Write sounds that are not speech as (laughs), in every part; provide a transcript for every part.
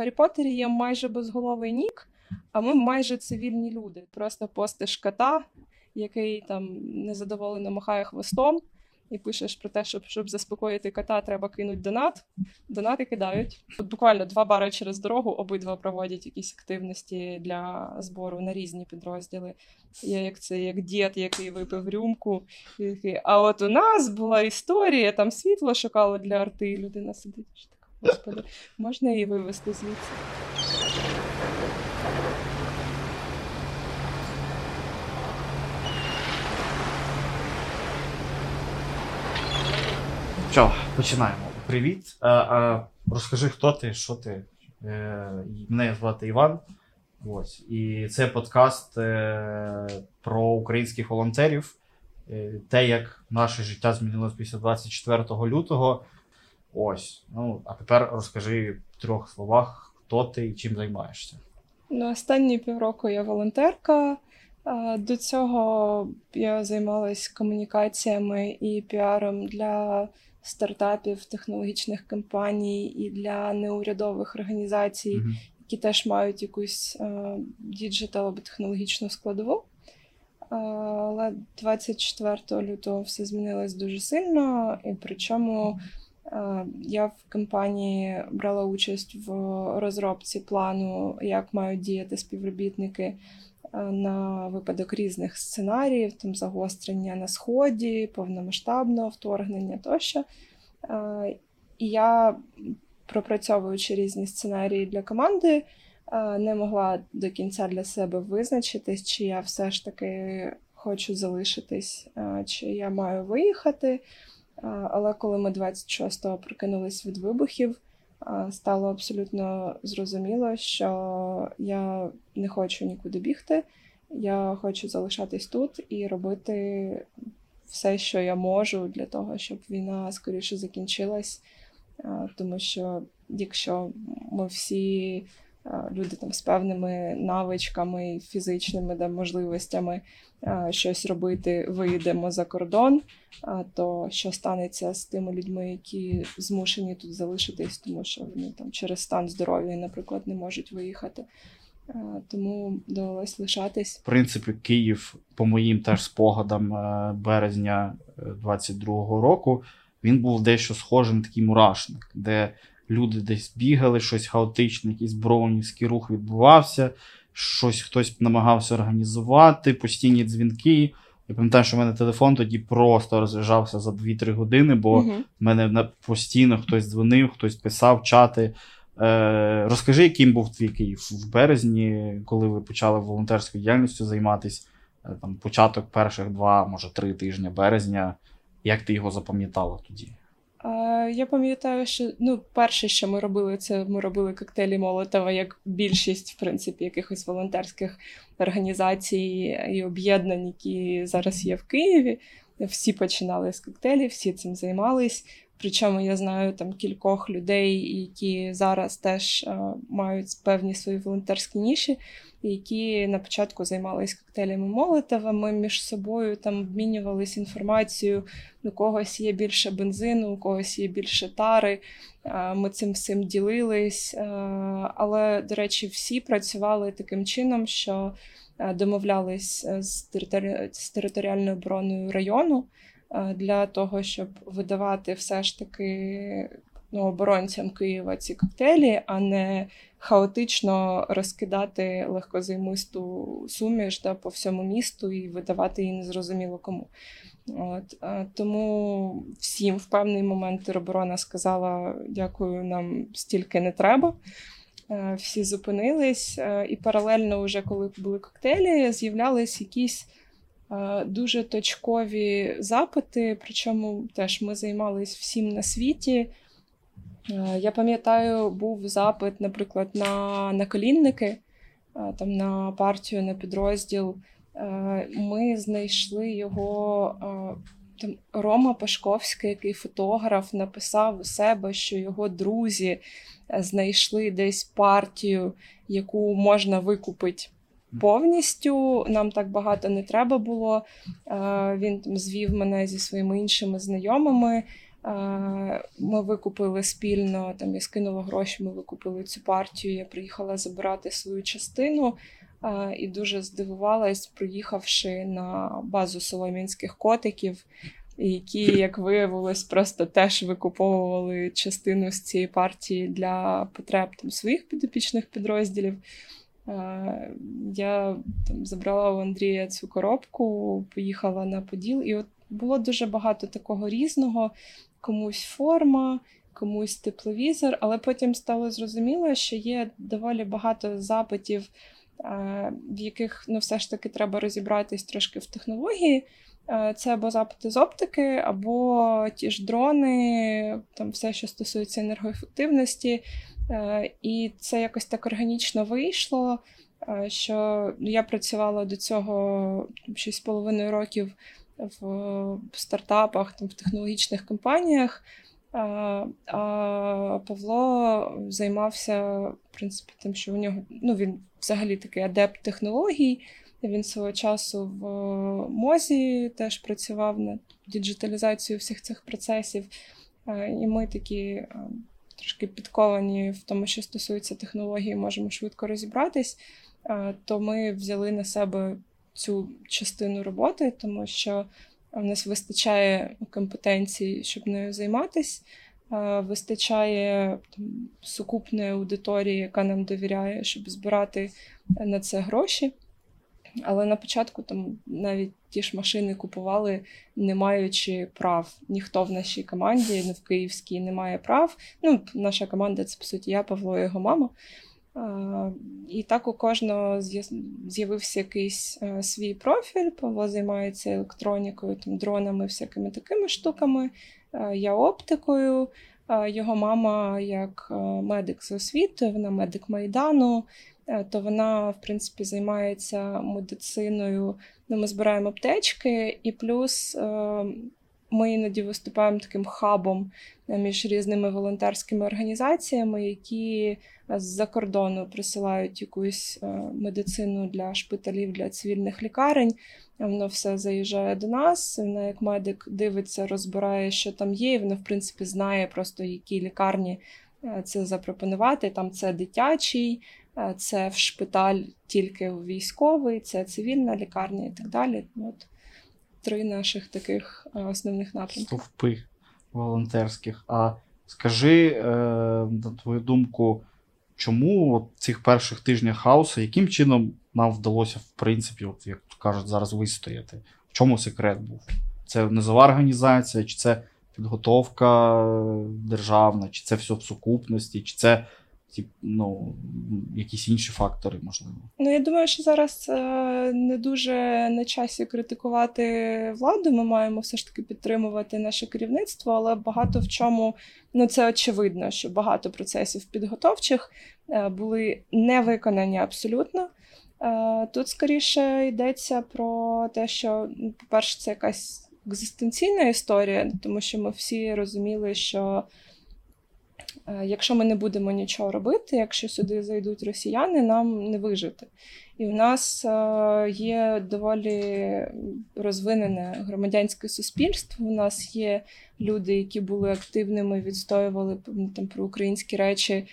Гаррі Поттері є майже безголовий нік, а ми майже цивільні люди. Просто постиш кота, який там незадоволено махає хвостом, і пишеш про те, щоб щоб заспокоїти кота, треба кинути донат. Донати кидають. Тут буквально два бари через дорогу, обидва проводять якісь активності для збору на різні підрозділи. Є як це як дід, який випив рюмку. і такий, А от у нас була історія, там світло шукало для арти, людина сидить. Господи, можна її вивезти звідси? Що, починаємо. Привіт. Е, е, розкажи, хто ти, що ти. Е, мене звати Іван. Ось. І це подкаст е, про українських волонтерів. Е, те, як наше життя змінилось після 24 лютого. Ось. Ну, а тепер розкажи в трьох словах, хто ти і чим займаєшся. Ну, останні півроку я волонтерка. До цього я займалась комунікаціями і піаром для стартапів, технологічних компаній і для неурядових організацій, Мгм. які теж мають якусь digital або технологічну складову. Але 24 лютого все змінилось дуже сильно, і причому я в компанії брала участь в розробці плану, як мають діяти співробітники е, на випадок різних сценаріїв, там загострення на сході, повномасштабного вторгнення тощо. Е, І я, пропрацьовуючи різні сценарії для команди, е, не могла до кінця для себе визначитись, чи я все ж таки хочу залишитись, е, чи я маю виїхати. Але коли ми 26-го прокинулись від вибухів, стало абсолютно зрозуміло, що я не хочу нікуди бігти. Я хочу залишатись тут і робити все, що я можу для того, щоб війна скоріше закінчилась. Тому що якщо ми всі люди там з певними навичками фізичними да, можливостями е, щось робити, виїдемо за кордон, е, то що станеться з тими людьми, які змушені тут залишитись, тому що вони там через стан здоров'я, наприклад, не можуть виїхати. Е, Тому довелось лишатись. В принципі, Київ, по моїм теж спогадам е, березня е, 22-го року, він був дещо схожий на такий мурашник, де люди десь бігали, щось хаотичне, якийсь броунівський рух відбувався, щось хтось намагався організувати, постійні дзвінки. Я пам'ятаю, що в мене телефон тоді просто розряджався за 2-3 години, бо в мене постійно хтось дзвонив, хтось писав чати. Е, розкажи, яким був твій Київ в березні, коли ви почали волонтерською діяльністю займатися, е, там початок перших два, може, три тижні березня. Як ти його запам'ятала тоді? Я пам'ятаю, що ну, перше, що ми робили, це ми робили коктейлі Молотова, як більшість, в принципі, якихось волонтерських організацій і об'єднань, які зараз є в Києві. Всі починали з коктейлів, всі цим займались. Причому я знаю там кількох людей, які зараз теж е, мають певні свої волонтерські ніші, які на початку займалися коктейлями Молотова. Ми між собою там обмінювалися інформацією у когось є більше бензину, у когось є більше тари. Е, Ми цим всім ділились. Е, Але, до речі, всі працювали таким чином, що е, домовлялись з територі- з територіальною обороною району для того, щоб видавати все ж таки ну, оборонцям Києва ці коктейлі, а не хаотично розкидати легкозаймисту суміш да, по всьому місту і видавати її незрозуміло кому. От, тому всім в певний момент тероборона сказала: дякую, нам стільки не треба. Е, Всі зупинились, е, і паралельно, вже коли були коктейлі, з'являлись якісь е, дуже точкові запити. Причому теж ми займались всім на світі. Е, Я пам'ятаю, був запит, наприклад, на наколінники, е, там на партію, на підрозділ. Е, Ми знайшли його. Там Рома Пашковський, який фотограф, написав у себе, що його друзі знайшли десь партію, яку можна викупити повністю. Нам так багато не треба було. Він там звів мене зі своїми іншими знайомими. Ми викупили спільно, там я скинула гроші, ми викупили цю партію. Я приїхала забирати свою частину і дуже здивувалась, приїхавши на базу соломінських котиків, які, як виявилось, просто теж викуповували частину з цієї партії для потреб там, своїх підопічних підрозділів. Я там забрала у Андрія цю коробку, поїхала на Поділ, і от було дуже багато такого різного, комусь форма, комусь тепловізор, але потім стало зрозуміло, що є доволі багато запитів, в яких ну, все ж таки треба розібратись трошки в технології. Це або запити з оптики, або ті ж дрони, там все, що стосується енергоефективності. І це якось так органічно вийшло. Що я працювала до цього 6,5 років в стартапах, там, в технологічних компаніях. А Павло займався, в принципі, тим, що у нього ну, він взагалі такий адепт технологій. Він свого часу в мозі теж працював над діджиталізацією всіх цих процесів. І ми такі трошки підковані в тому, що стосується технології, можемо швидко розібратись. То ми взяли на себе цю частину роботи, тому що в нас вистачає компетенцій, щоб нею займатися. Вистачає там, сукупної аудиторії, яка нам довіряє, щоб збирати на це гроші. Але на початку там навіть ті ж машини купували, не маючи прав. Ніхто в нашій команді, не в Київській, не має прав. Ну, Наша команда це по суті я, Павло його мама. І так у кожного з'явився якийсь е, свій профіль. Павло займається електронікою, там, дронами, всякими такими штуками. Е, я оптикою. Його мама, як е, медик з освітою, вона медик Майдану, то вона, в принципі, займається медициною. Ну, Ми збираємо аптечки, і плюс ми іноді виступаємо таким хабом між різними волонтерськими організаціями, які з-за кордону присилають якусь е, медицину для шпиталів, для цивільних лікарень. Воно все заїжджає до нас. Вона, як медик, дивиться, розбирає, що там є. і Вона, в принципі, знає просто, які лікарні е, це запропонувати. Там це дитячий, е, це в шпиталь тільки військовий, це цивільна лікарня і так далі. От Три наших таких основних напрямки. Стовпи волонтерських. А скажи, на твою думку, чому в цих перших тижнях хаосу, яким чином нам вдалося, в принципі, от, як кажуть, зараз вистояти? В чому секрет був? Це низова організація, чи це підготовка державна, чи це все в сукупності, чи це ну, якісь інші фактори, можливо. Ну, я думаю, що зараз е, не дуже на часі критикувати владу. Ми маємо все ж таки підтримувати наше керівництво, але багато в чому ну це очевидно, що багато процесів підготовчих е, були не виконані абсолютно. Е, тут скоріше йдеться про те, що, ну, по-перше, це якась екзистенційна історія, тому що ми всі розуміли, що. Е, якщо ми не будемо нічого робити, якщо сюди зайдуть росіяни, нам не вижити. І в нас е, є доволі розвинене громадянське суспільство. У нас є люди, які були активними, відстоювали там про українські речі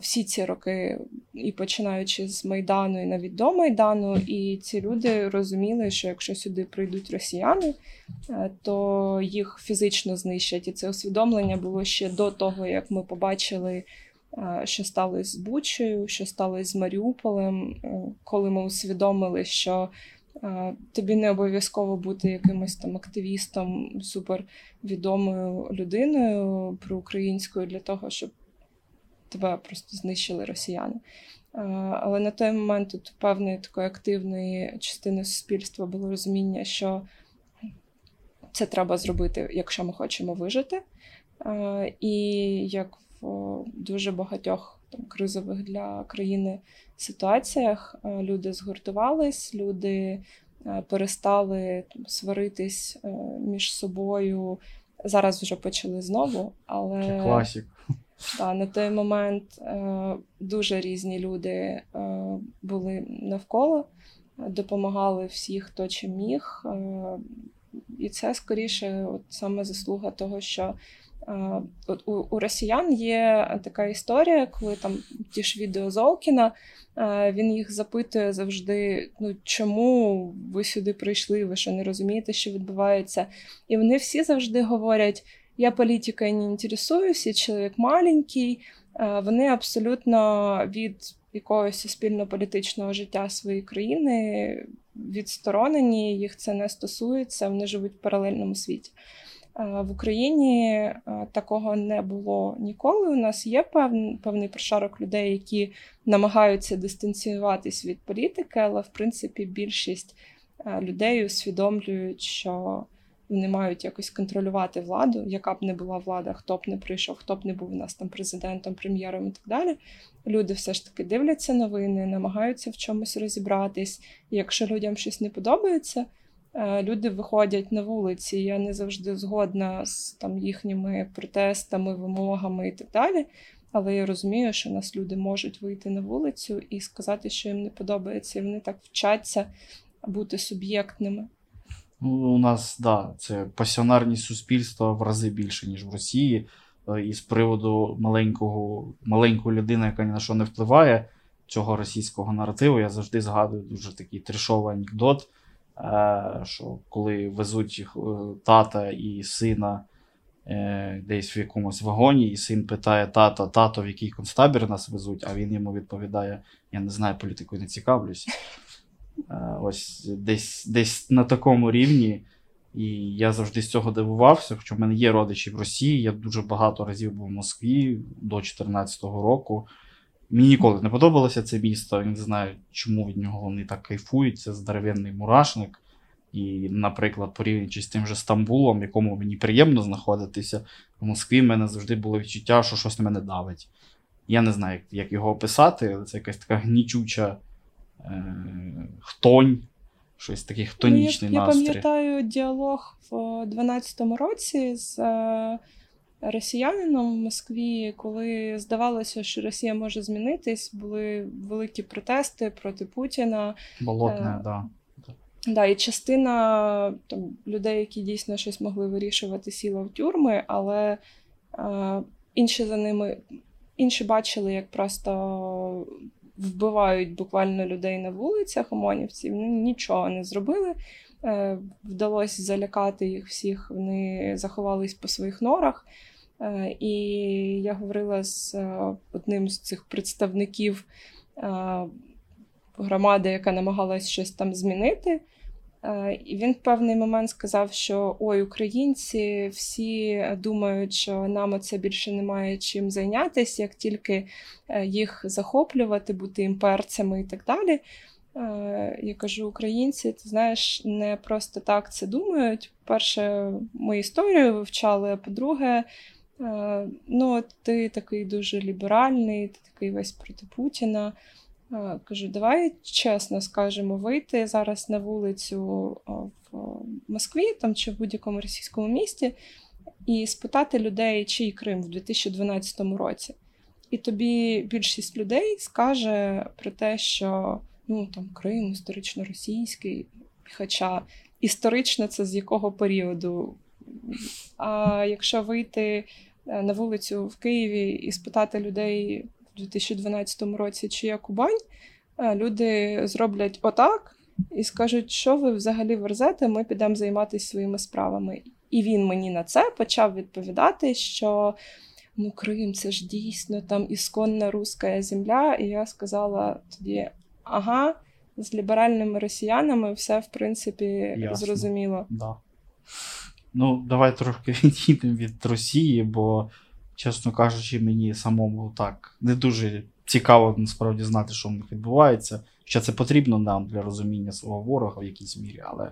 всі ці роки, і починаючи з Майдану і навіть до Майдану, і ці люди розуміли, що якщо сюди прийдуть росіяни, е, то їх фізично знищать. І це усвідомлення було ще до того, як ми побачили. Е, що сталося з Бучею, що сталося з Маріуполем, коли ми усвідомили, що тобі не обов'язково бути якимось там активістом, супервідомою людиною проукраїнською для того, щоб тебе просто знищили росіяни. Е, але на той момент тут певної такої активної частини суспільства було розуміння, що це треба зробити, якщо ми хочемо вижити. Е, і як в дуже багатьох там кризових для країни ситуаціях е, люди згуртувались, люди перестали там, сваритись між собою. Зараз вже почали знову, але класік. Та, на той момент е, дуже різні люди е, були навколо, допомагали всі, хто чим міг. Е, і це скоріше, от саме заслуга того, що е, от у, у росіян є така історія, коли там ті ж відео Золкіна, е, він їх запитує завжди: ну чому ви сюди прийшли? Ви що не розумієте, що відбувається? І вони всі завжди говорять: я політикою не інтересуюсь, я чоловік маленький. Е, Вони абсолютно від якогось суспільно-політичного життя своєї країни відсторонені, їх це не стосується, вони живуть в паралельному світі. Е, В Україні е, такого не було ніколи. У нас є певний, певний прошарок людей, які намагаються дистанціюватись від політики, але в принципі більшість людей усвідомлюють, що вони мають якось контролювати владу, яка б не була влада, хто б не прийшов, хто б не був у нас там президентом, прем'єром і так далі. Люди все ж таки дивляться новини, намагаються в чомусь розібратись. І якщо людям щось не подобається, е, люди виходять на вулиці. Я не завжди згодна з там їхніми протестами, вимогами і так далі. Але я розумію, що нас люди можуть вийти на вулицю і сказати, що їм не подобається, і вони так вчаться бути суб'єктними. Ну, у нас, да, це пасіонарність суспільства в рази більше, ніж в Росії. Е, І з приводу маленького, маленької людини, яка ні на що не впливає, цього російського наративу, я завжди згадую дуже такий трішовий анекдот, е, що коли везуть їх е, тата і сина десь в якомусь вагоні, і син питає тата, тато, в який концтабір нас везуть, а він йому відповідає: Я не знаю, політикою не цікавлюсь. Е, Ось десь, десь на такому рівні. І я завжди з цього дивувався, хоча в мене є родичі в Росії. Я дуже багато разів був в Москві до 2014 року. Мені ніколи не подобалося це місто. Я не знаю, чому від нього вони так кайфують. Це здоровенний мурашник. І, наприклад, порівнюючи з тим же Стамбулом, якому мені приємно знаходитися, в Москві в мене завжди було відчуття, що щось на мене давить. Я не знаю, як, його описати, але це якась така гнічуча хтонь, щось такий хтонічний ну, я, настрій. Я пам'ятаю діалог в 12-му році з е, росіянином в Москві, коли здавалося, що Росія може змінитись, були великі протести проти Путіна. Болотне, Е, да. Да, і частина там, людей, які дійсно щось могли вирішувати, сіла в тюрми, але е, інші за ними інші бачили, як просто вбивають буквально людей на вулицях ОМОНівців. Вони нічого не зробили. Е, вдалося залякати їх всіх, вони заховались по своїх норах. Е, і я говорила з е, одним з цих представників громади, яка намагалась щось там змінити. Е, І він в певний момент сказав, що ой, українці всі думають, що нам це більше немає чим зайнятися, як тільки е, їх захоплювати, бути імперцями і так далі. Е, Я кажу, українці, ти знаєш, не просто так це думають. По-перше, ми історію вивчали, а по-друге, ну, ти такий дуже ліберальний, ти такий весь проти Путіна. Е, Кажу, давай чесно скажемо, вийти зараз на вулицю в Москві там, чи в будь-якому російському місті і спитати людей, чий Крим в 2012 році. І тобі більшість людей скаже про те, що ну, там, Крим історично російський, хоча історично це з якого періоду. А якщо вийти е, на вулицю в Києві і спитати людей в 2012 році, чи я Кубань, е, люди зроблять отак і скажуть, що ви взагалі верзете, ми підемо займатися своїми справами. І він мені на це почав відповідати, що ну, Крим, це ж дійсно там ісконна руська земля. І я сказала тоді: ага, з ліберальними росіянами все в принципі Ясно. зрозуміло. Да. Ну, давай трошки (laughs) відійдемо від Росії, бо, чесно кажучи, мені самому так не дуже цікаво насправді знати, що в них відбувається. Що це потрібно нам для розуміння свого ворога в якійсь мірі, але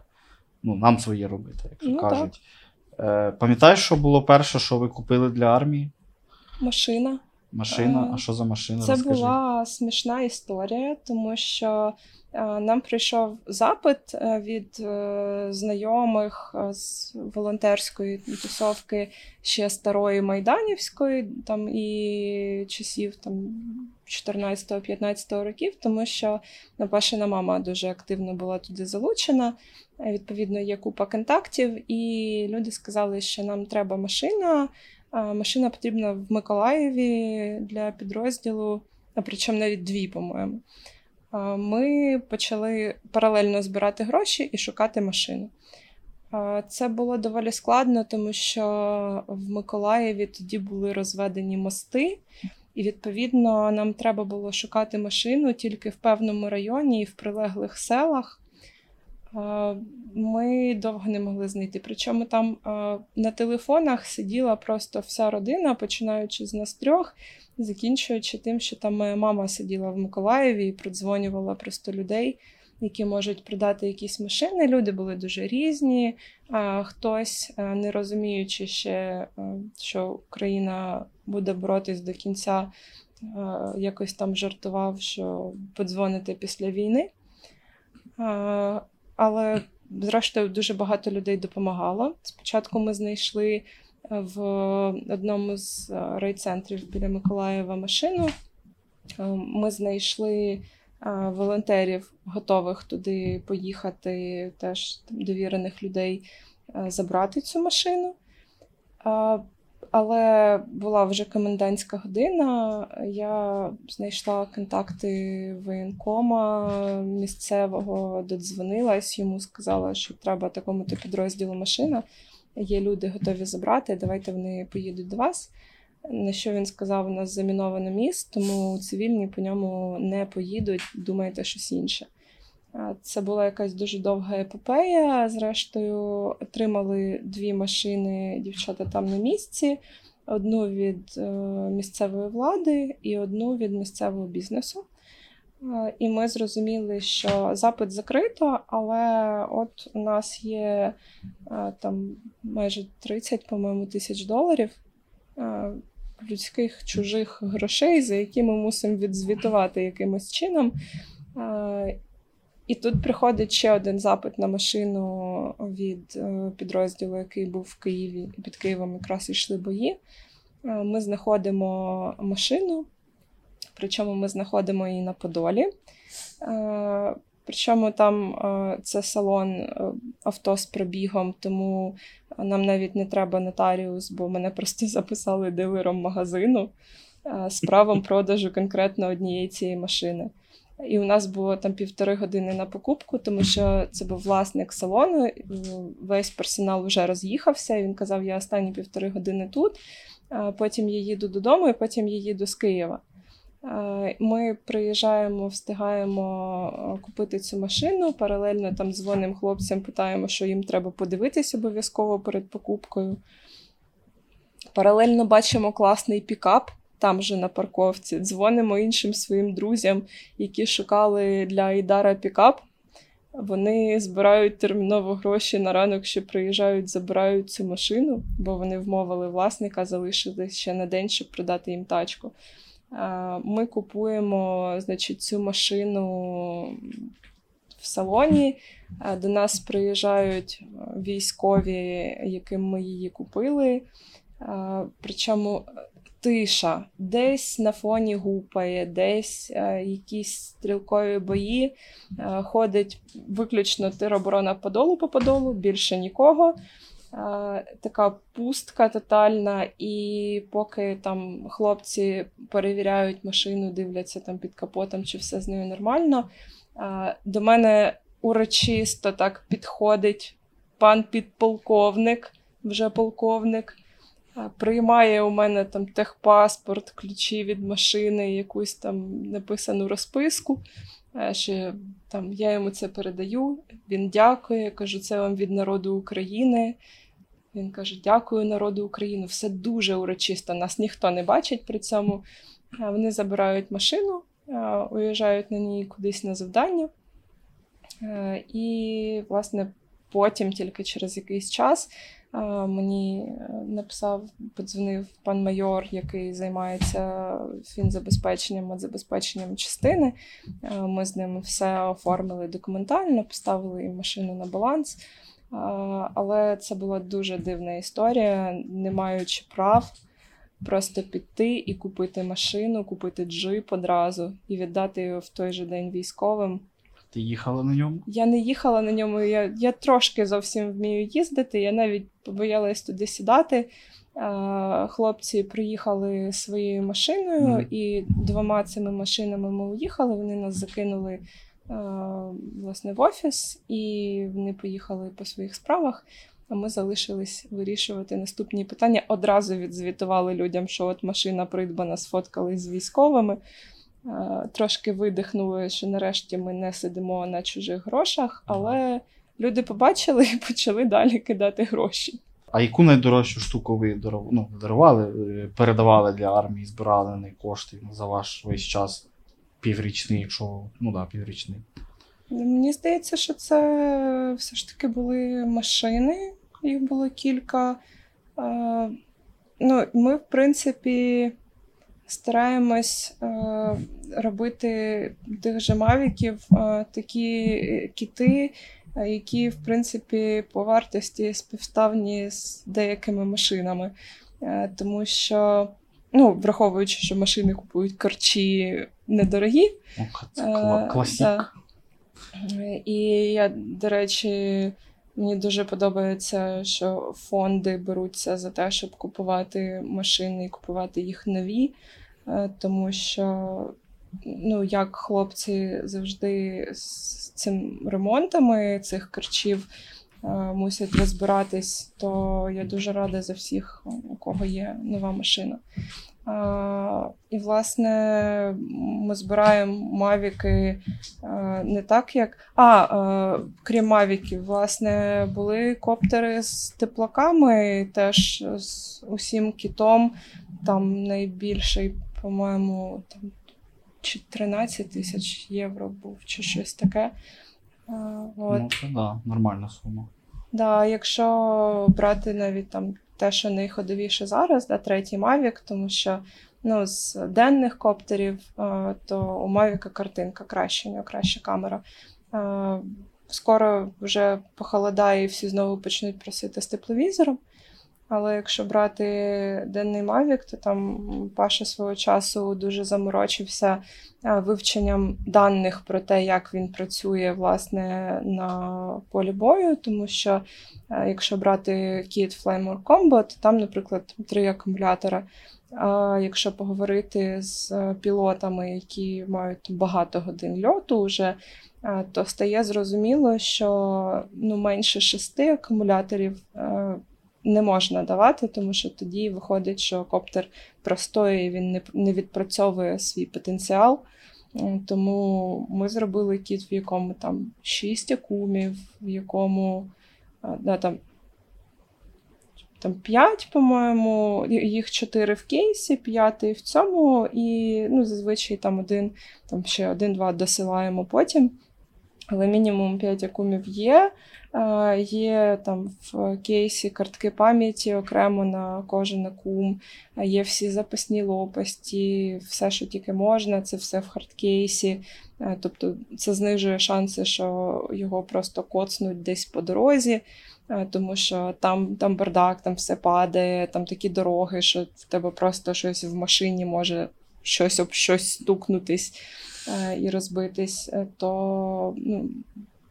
ну, нам своє робити, як то Ну, кажуть. Е, пам'ятаєш, що було перше, що ви купили для армії? Машина. Машина, Е, а що за машина? Це Розкажи. була смішна історія, тому що е, нам прийшов запит е, від е, знайомих з волонтерської тусовки ще старої Майданівської, там і часів там 14-15 років, тому що Пашина мама дуже активно була туди залучена. Відповідно, є купа контактів, і люди сказали, що нам треба машина. Машина потрібна в Миколаєві для підрозділу, а причому навіть дві, по-моєму. Ми почали паралельно збирати гроші і шукати машину. Це було доволі складно, тому що в Миколаєві тоді були розведені мости, і відповідно нам треба було шукати машину тільки в певному районі і в прилеглих селах. Ми довго не могли знайти. Причому там на телефонах сиділа просто вся родина, починаючи з нас трьох, закінчуючи тим, що там моя мама сиділа в Миколаєві і продзвонювала просто людей, які можуть продати якісь машини. Люди були дуже різні. Хтось, не розуміючи ще, що Україна буде боротись до кінця, якось там жартував, що подзвонити після війни. Але, зрештою, дуже багато людей допомагало. Спочатку ми знайшли е, в одному з е, райцентрів біля Миколаєва машину. Е, Ми знайшли волонтерів, готових туди поїхати, теж там, довірених людей забрати цю машину. Але була вже комендантська година. Я знайшла контакти воєнкома місцевого, додзвонилась, йому сказала, що треба такому-то підрозділу машина. Є люди готові забрати, давайте вони поїдуть до вас. На що він сказав, у нас заміновано міст, тому цивільні по ньому не поїдуть, думайте щось інше. Це була якась дуже довга епопея. Зрештою, отримали дві машини дівчата там на місці: одну від е, місцевої влади і одну від місцевого бізнесу. І ми зрозуміли, що запит закрито, але от у нас є там майже 30, по-моєму, тисяч доларів людських чужих грошей, за які ми мусимо відзвітувати якимось чином. І тут приходить ще один запит на машину від е, підрозділу, який був в Києві. І під Києвом якраз йшли бої. Е, Ми знаходимо машину, причому ми знаходимо її на Подолі. Е, Причому там це салон авто з пробігом, тому нам навіть не треба нотаріус, бо мене просто (laughs) записали дилером магазину з правом продажу конкретно однієї цієї машини. І у нас було там півтори години на покупку, тому що це був власник салону. Весь персонал вже роз'їхався. Він казав: я останні півтори години тут, потім я їду додому, і потім я їду з Києва. Ми приїжджаємо, встигаємо купити цю машину. Паралельно там дзвонимо хлопцям, питаємо, що їм треба подивитись обов'язково перед покупкою. Паралельно бачимо класний пікап. Там же на парковці дзвонимо іншим своїм друзям, які шукали для Айдара пікап. Вони збирають терміново гроші на ранок, що приїжджають, забирають цю машину, бо вони вмовили власника залишити ще на день, щоб продати їм тачку. Ми купуємо значить, цю машину в салоні. До нас приїжджають військові, яким ми її купили. Причому тиша десь на фоні гупає, десь е, якісь стрілкові бої. Е, ходить виключно тероборона подолу по подолу, більше нікого. Е, така пустка тотальна, і поки там хлопці перевіряють машину, дивляться там під капотом, чи все з нею нормально. е, До мене урочисто так підходить пан підполковник, вже полковник. Приймає у мене там техпаспорт, ключі від машини, якусь там написану розписку. е, Що там я йому це передаю. Він дякує, кажу, це вам від народу України. Він каже: Дякую народу України. Все дуже урочисто. Нас ніхто не бачить при цьому. Е, Вони забирають машину, е, уїжджають на ній кудись на завдання. І, власне, потім, тільки через якийсь час, Мені написав, подзвонив пан майор, який займається фінзабезпеченням, забезпеченням частини. Ми з ним все оформили документально, поставили машину на баланс. Але це була дуже дивна історія, не маючи прав. Просто піти і купити машину, купити джип одразу і віддати його в той же день військовим. Ти їхала на ньому? Я не їхала на ньому. Я я трошки зовсім вмію їздити. Я навіть побоялась туди сідати. Хлопці приїхали своєю машиною, mm. і двома цими машинами ми уїхали. Вони нас закинули власне в офіс, і вони поїхали по своїх справах. А ми залишились вирішувати наступні питання. Одразу відзвітували людям, що от машина придбана, сфоткались з військовими. Трошки видихнули, що нарешті ми не сидимо на чужих грошах, але люди побачили і почали далі кидати гроші. А яку найдорожчу штуку ви ну, дарували, е, передавали для армії, збирали на неї кошти за ваш весь час піврічний, якщо ну да, піврічний? Мені здається, що це все ж таки були машини, їх було кілька. Ну, Ми, в принципі, стараємось робити тих же мавіків такі кіти, які, в принципі, по вартості співставні з деякими машинами. Тому що, ну, враховуючи, що машини купують корчі недорогі. Це класік. І я, до речі, Мені дуже подобається, що фонди беруться за те, щоб купувати машини і купувати їх нові, е, тому що, ну, як хлопці завжди з цим ремонтами цих корчів е, мусять розбиратись, то я дуже рада за всіх, у кого є нова машина. І, власне, ми збираємо мавіки не так, як. А, крім мавіків, власне, були коптери з теплаками, теж з усім кітом. Там найбільший, по-моєму, там чи 13 тисяч євро був, чи щось таке. От. Ну, це да, нормальна сума. Да, Якщо брати навіть там те, що найходовіше зараз, да, третій Mavic, тому що ну, з денних коптерів, е, то у Mavic картинка краще, у нього краща камера. Е, скоро вже похолодає і всі знову почнуть просити з тепловізором. Але якщо брати денний Mavic, то там Паша свого часу дуже заморочився е, вивченням даних про те, як він працює власне на полі бою, тому що якщо брати Kit Flamer Combo, то там, наприклад, три акумулятора. А якщо поговорити з пілотами, які мають багато годин льоту, вже, то стає зрозуміло, що ну, менше шести акумуляторів не можна давати, тому що тоді виходить, що коптер простоює, він не відпрацьовує свій потенціал. Тому ми зробили кіт, в якому там 6 акумів, в якому да, там там 5, по-моєму, їх 4 в кейсі, 5 в цьому, і ну, зазвичай там один, там ще один-два досилаємо потім. Але мінімум 5 акумів є. Є там в кейсі картки пам'яті окремо на кожен акум, є всі запасні лопасті, все, що тільки можна, це все в хардкейсі. Тобто це знижує шанси, що його просто коцнуть десь по дорозі. Е, тому що там там бардак, там все падає, там такі дороги, що в тебе просто щось в машині може щось об щось стукнутись е, і розбитись. Е, то ну,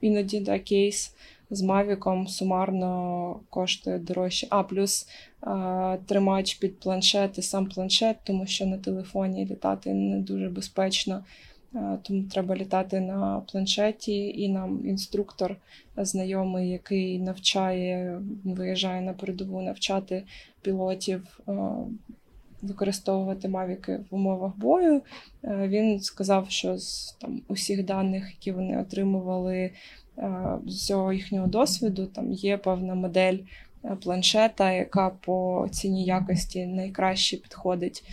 іноді да, кейс з Мавіком сумарно коштує дорожче. А, плюс е, тримач під планшет і сам планшет, тому що на телефоні літати не дуже безпечно. Тому треба літати на планшеті, і нам інструктор знайомий, який навчає, виїжджає на передову навчати пілотів. Використовувати мавіки в умовах бою. Він сказав, що з там усіх даних, які вони отримували з цього їхнього досвіду, там є певна модель планшета, яка по ціні якості найкраще підходить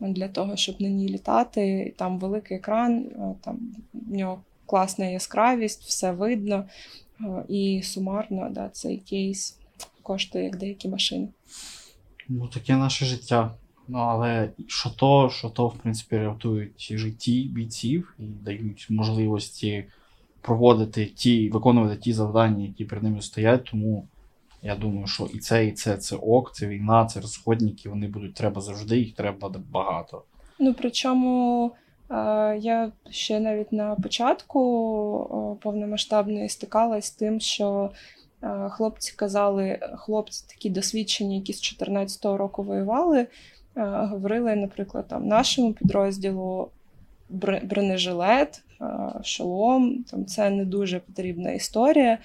для того, щоб на ній літати. Там великий екран, е, там в нього класна яскравість, все видно. Е, і сумарно да, цей кейс коштує, як деякі машини. Ну, таке наше життя. Ну, але що то, що то, в принципі, рятують житті бійців і дають можливості проводити ті, виконувати ті завдання, які перед ними стоять. Тому я думаю, що і це, і це, це ок, це війна, це розходники, вони будуть треба завжди, їх треба багато. Ну, причому е, я ще навіть на початку е, повномасштабної стикалась з тим, що е, хлопці казали, хлопці такі досвідчені, які з 2014 року воювали. Говорили, наприклад, там нашому підрозділу бронежилет, шолом. Там Це не дуже потрібна історія,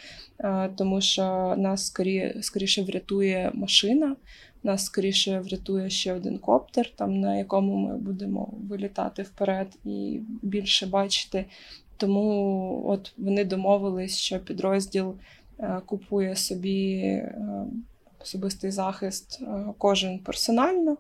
тому що нас скорі, скоріше врятує машина, нас скоріше врятує ще один коптер, там, на якому ми будемо вилітати вперед і більше бачити. Тому от вони домовились, що підрозділ купує собі особистий захист кожен персонально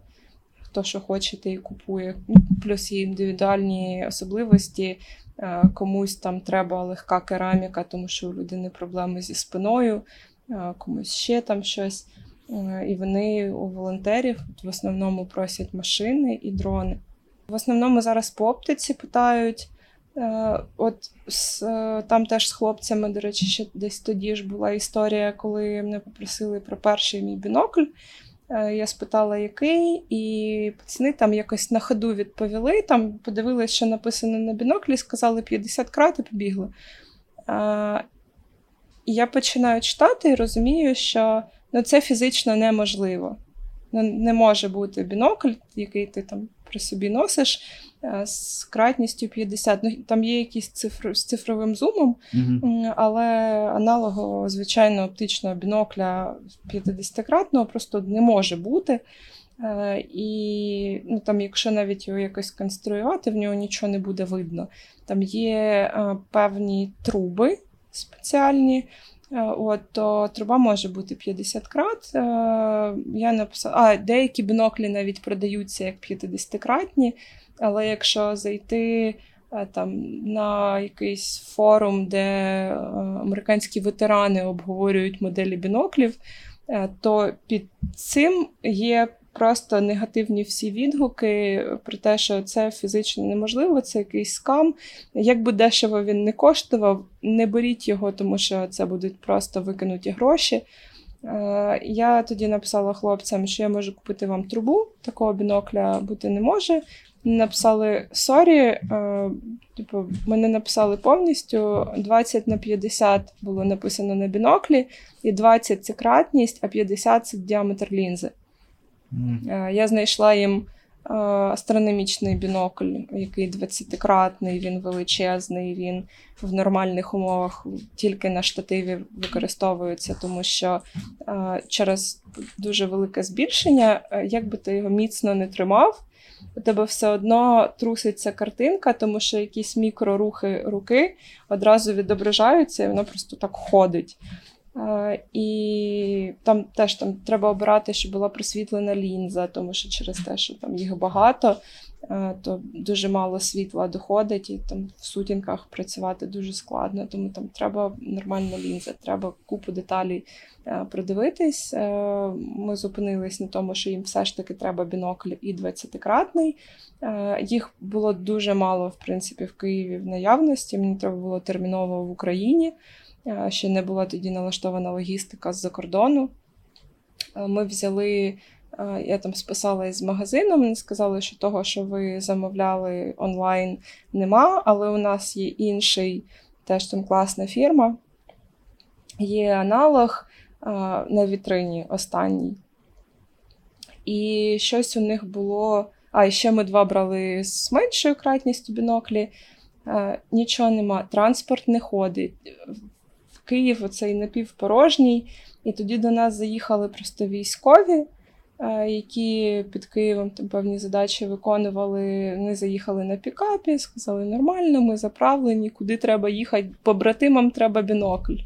хто що хоче, і купує. Плюс є індивідуальні особливості. Е, комусь там треба легка кераміка, тому що у людини проблеми зі спиною, е, комусь ще там щось. Е, і вони у волонтерів в основному просять машини і дрони. В основному зараз по оптиці питають. От там теж з хлопцями, до речі, ще десь тоді ж була історія, коли мене попросили про перший мій бінокль. Е, я спитала, який, і пацани там якось на ходу відповіли. Там подивилися, що написано на біноклі, сказали 50 крат і побігли. І я починаю читати і розумію, що ну, це фізично неможливо. Ну, Не може бути бінокль, який ти там при собі носиш, Е, з кратністю 50. Ну, Там є якісь цифр з цифровим зумом, mm але аналогу, звичайно, оптичного бінокля 50-кратного просто не може бути. Е, і ну, там, якщо навіть його якось конструювати, в нього нічого не буде видно. Там є е, певні труби спеціальні. От, то труба може бути 50 крат. Я написала, а деякі біноклі навіть продаються як 50-кратні. Але якщо зайти е, там на якийсь форум, де е, американські ветерани обговорюють моделі біноклів, е, то під цим є просто негативні всі відгуки про те, що це фізично неможливо, це якийсь скам. Як би дешево він не коштував, не беріть його, тому що це будуть просто викинуті гроші. Я тоді написала хлопцям, що я можу купити вам трубу, такого бінокля бути не може написали sorry, е, типу, мене написали повністю 20 на 50 було написано на біноклі, і 20 це кратність, а 50 це діаметр лінзи. Мм. Я знайшла їм е, астрономічний бінокль, який 20-кратний, він величезний, він в нормальних умовах тільки на штативі використовується, тому що е, через дуже велике збільшення, як би ти його міцно не тримав у тебе все одно труситься картинка, тому що якісь мікрорухи руки одразу відображаються, і воно просто так ходить. Uh, і там теж там треба обирати, щоб була просвітлена лінза, тому що через те, що там їх багато, uh, то дуже мало світла доходить, і там в сутінках працювати дуже складно. Тому там треба нормальна лінза, треба купу деталей uh, продивитись. Ми зупинились на тому, що їм все ж таки треба бінокль і 20-кратний. Їх було дуже мало, в принципі, в Києві в наявності. Мені треба було терміново в Україні. Е, ще не була тоді налаштована логістика з-за кордону. Е, ми взяли, е, я там списала із магазину, мені сказали, що того, що ви замовляли онлайн, нема, але у нас є інший, теж там класна фірма. Є аналог на вітрині останній. І щось у них було. А, і ще ми два брали з меншою кратністю біноклі. Нічого нема, транспорт не ходить. Київ оцей напівпорожній. І тоді до нас заїхали просто військові, е, які під Києвом певні задачі виконували. Вони заїхали на пікапі, сказали, нормально, ми заправлені, куди треба їхати, побратимам треба бінокль.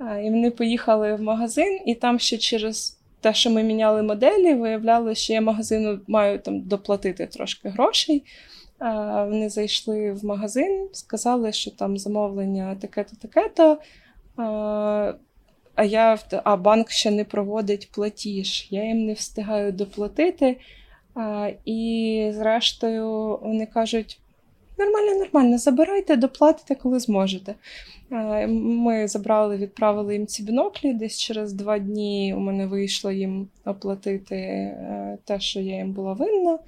Е, і вони поїхали в магазин, і там ще через те, що ми міняли моделі, виявляли, що я магазину маю там доплатити трошки грошей. Вони зайшли в магазин, сказали, що там замовлення таке-то, таке-то. а я а банк ще не проводить платіж, я їм не встигаю доплатити. І, зрештою, вони кажуть: нормально, нормально, забирайте, доплатите, коли зможете. Ми забрали, відправили їм ці біноклі. Десь через два дні у мене вийшло їм оплатити е, те, що я їм була винна.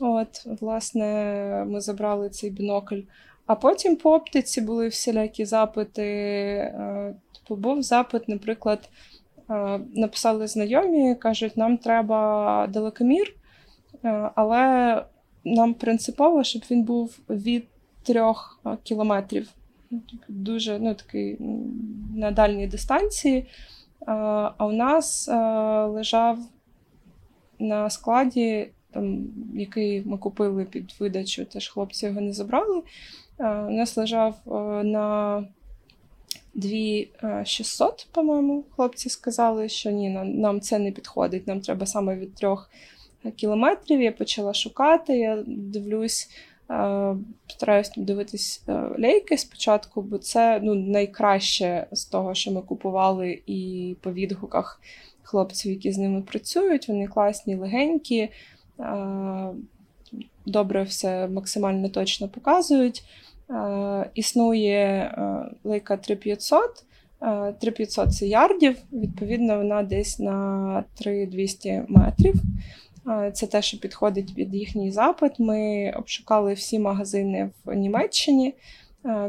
От, власне, ми забрали цей бінокль. А потім по оптиці були всілякі запити. Е, типу, був запит, наприклад, е, написали знайомі, кажуть, нам треба далекомір, е, але нам принципово, щоб він був від трьох кілометрів. Дуже ну, такий на дальній дистанції. А у нас лежав на складі, там, який ми купили під видачу, теж хлопці його не забрали. Е, у нас лежав е, на 2600, по-моєму, хлопці сказали, що ні, нам це не підходить, нам треба саме від трьох кілометрів. Я почала шукати, я дивлюсь, е, стараюсь дивитись лейки спочатку, бо це ну, найкраще з того, що ми купували, і по відгуках хлопців, які з ними працюють. Вони класні, легенькі. Добре, все максимально точно показують. Е, існує е, лейка 3500. 3500 е, це ярдів, відповідно, вона десь на 3200 метрів. Це те, що підходить під їхній запит. Ми обшукали всі магазини в Німеччині,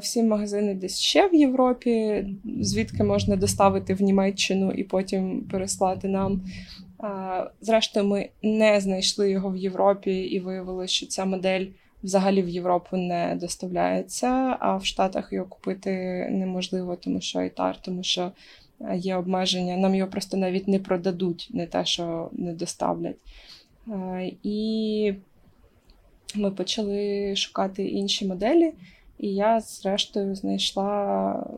всі магазини десь ще в Європі, звідки можна доставити в Німеччину і потім переслати нам. Зрештою, ми не знайшли його в Європі і виявилося, що ця модель взагалі в Європу не доставляється, а в Штатах його купити неможливо, тому що айтар, тому що е, є обмеження. Нам його просто навіть не продадуть, не те, що не доставлять. Е, і ми почали шукати інші моделі. І я, зрештою, знайшла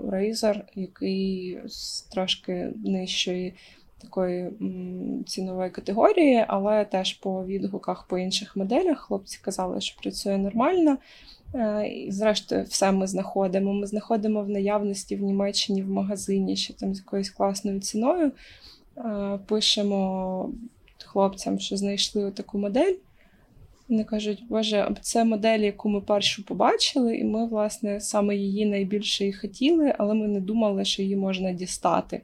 Razer, який з трошки нижчої такої цінової категорії, але теж по відгуках по інших моделях хлопці казали, що працює нормально. Е, і Зрештою, все ми знаходимо. Ми знаходимо в наявності в Німеччині в магазині, що там з якоюсь класною ціною. Е, пишемо хлопцям, що знайшли таку модель. Вони кажуть, Боже, це модель, яку ми першу побачили, і ми, власне, саме її найбільше і хотіли, але ми не думали, що її можна дістати.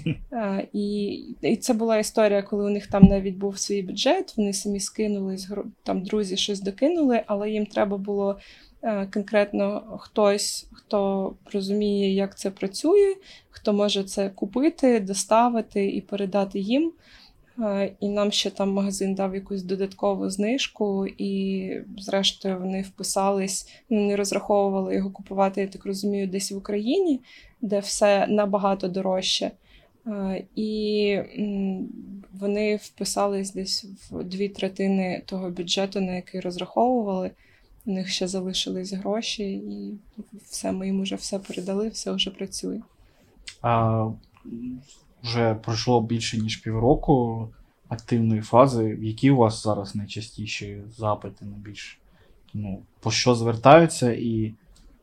(laughs) І і це була історія, коли у них там навіть був свій бюджет, вони самі скинули, там друзі щось докинули, але їм треба було е, конкретно хтось, хто розуміє, як це працює, хто може це купити, доставити і передати їм. І нам ще там магазин дав якусь додаткову знижку, і, зрештою, вони вписались, вони розраховували його купувати, я так розумію, десь в Україні, де все набагато дорожче. І вони вписались десь в дві третини того бюджету, на який розраховували. У них ще залишились гроші, і все, ми їм вже все передали, все вже працює. А Вже пройшло більше ніж півроку активної фази. Які у вас зараз найчастіші запити на більш ну, по що звертаються, і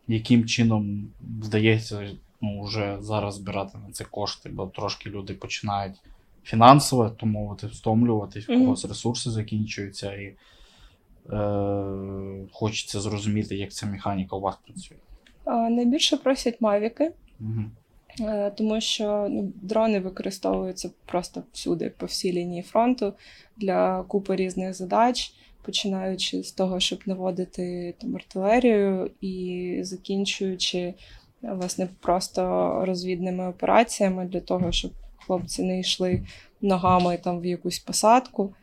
яким чином вдається вже зараз збирати на це кошти, бо трошки люди починають фінансово, то мовити, втомлюватись, mm-hmm. когось ресурси закінчуються, і е, хочеться зрозуміти, як ця механіка у вас працює. А, найбільше просять мавіки. Mm-hmm. Тому що ну, дрони використовуються просто всюди, по всій лінії фронту для купи різних задач, починаючи з того, щоб наводити там артилерію, і закінчуючи власне просто розвідними операціями для того, щоб хлопці не йшли ногами там в якусь посадку.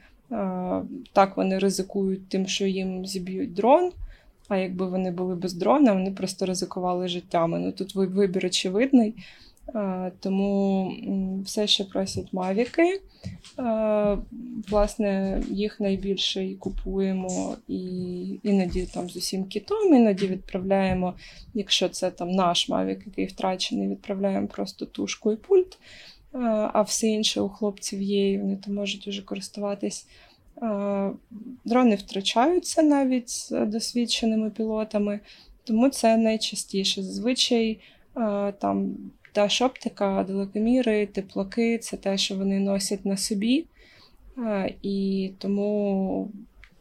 Так вони ризикують тим, що їм зіб'ють дрон. А якби вони були без дрона, вони просто ризикували життями. Ну тут вибір очевидний. Тому все ще просять мавіки. Власне, їх найбільше і купуємо і іноді там з усім кітом, іноді відправляємо, якщо це там наш мавік, який втрачений, відправляємо просто тушку і пульт. А все інше у хлопців є, і вони там можуть вже користуватись. Дрони втрачаються навіть з досвідченими пілотами, тому це найчастіше. Зазвичай там пташоптика, далекоміри, теплаки це те, що вони носять на собі. І тому,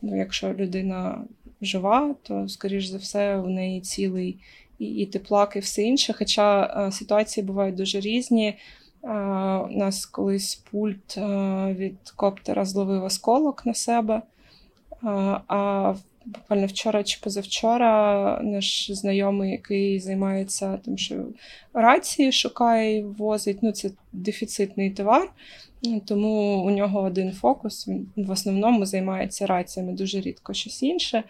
ну, якщо людина жива, то, скоріш за все, у неї цілий і, і теплак, і все інше. Хоча ситуації бувають дуже різні. У нас колись пульт від коптера зловив осколок на себе. А буквально вчора чи позавчора наш знайомий, який займається тим, що рації шукає возить. Ну, це дефіцитний товар, тому у нього один фокус. Він в основному займається раціями, дуже рідко щось інше.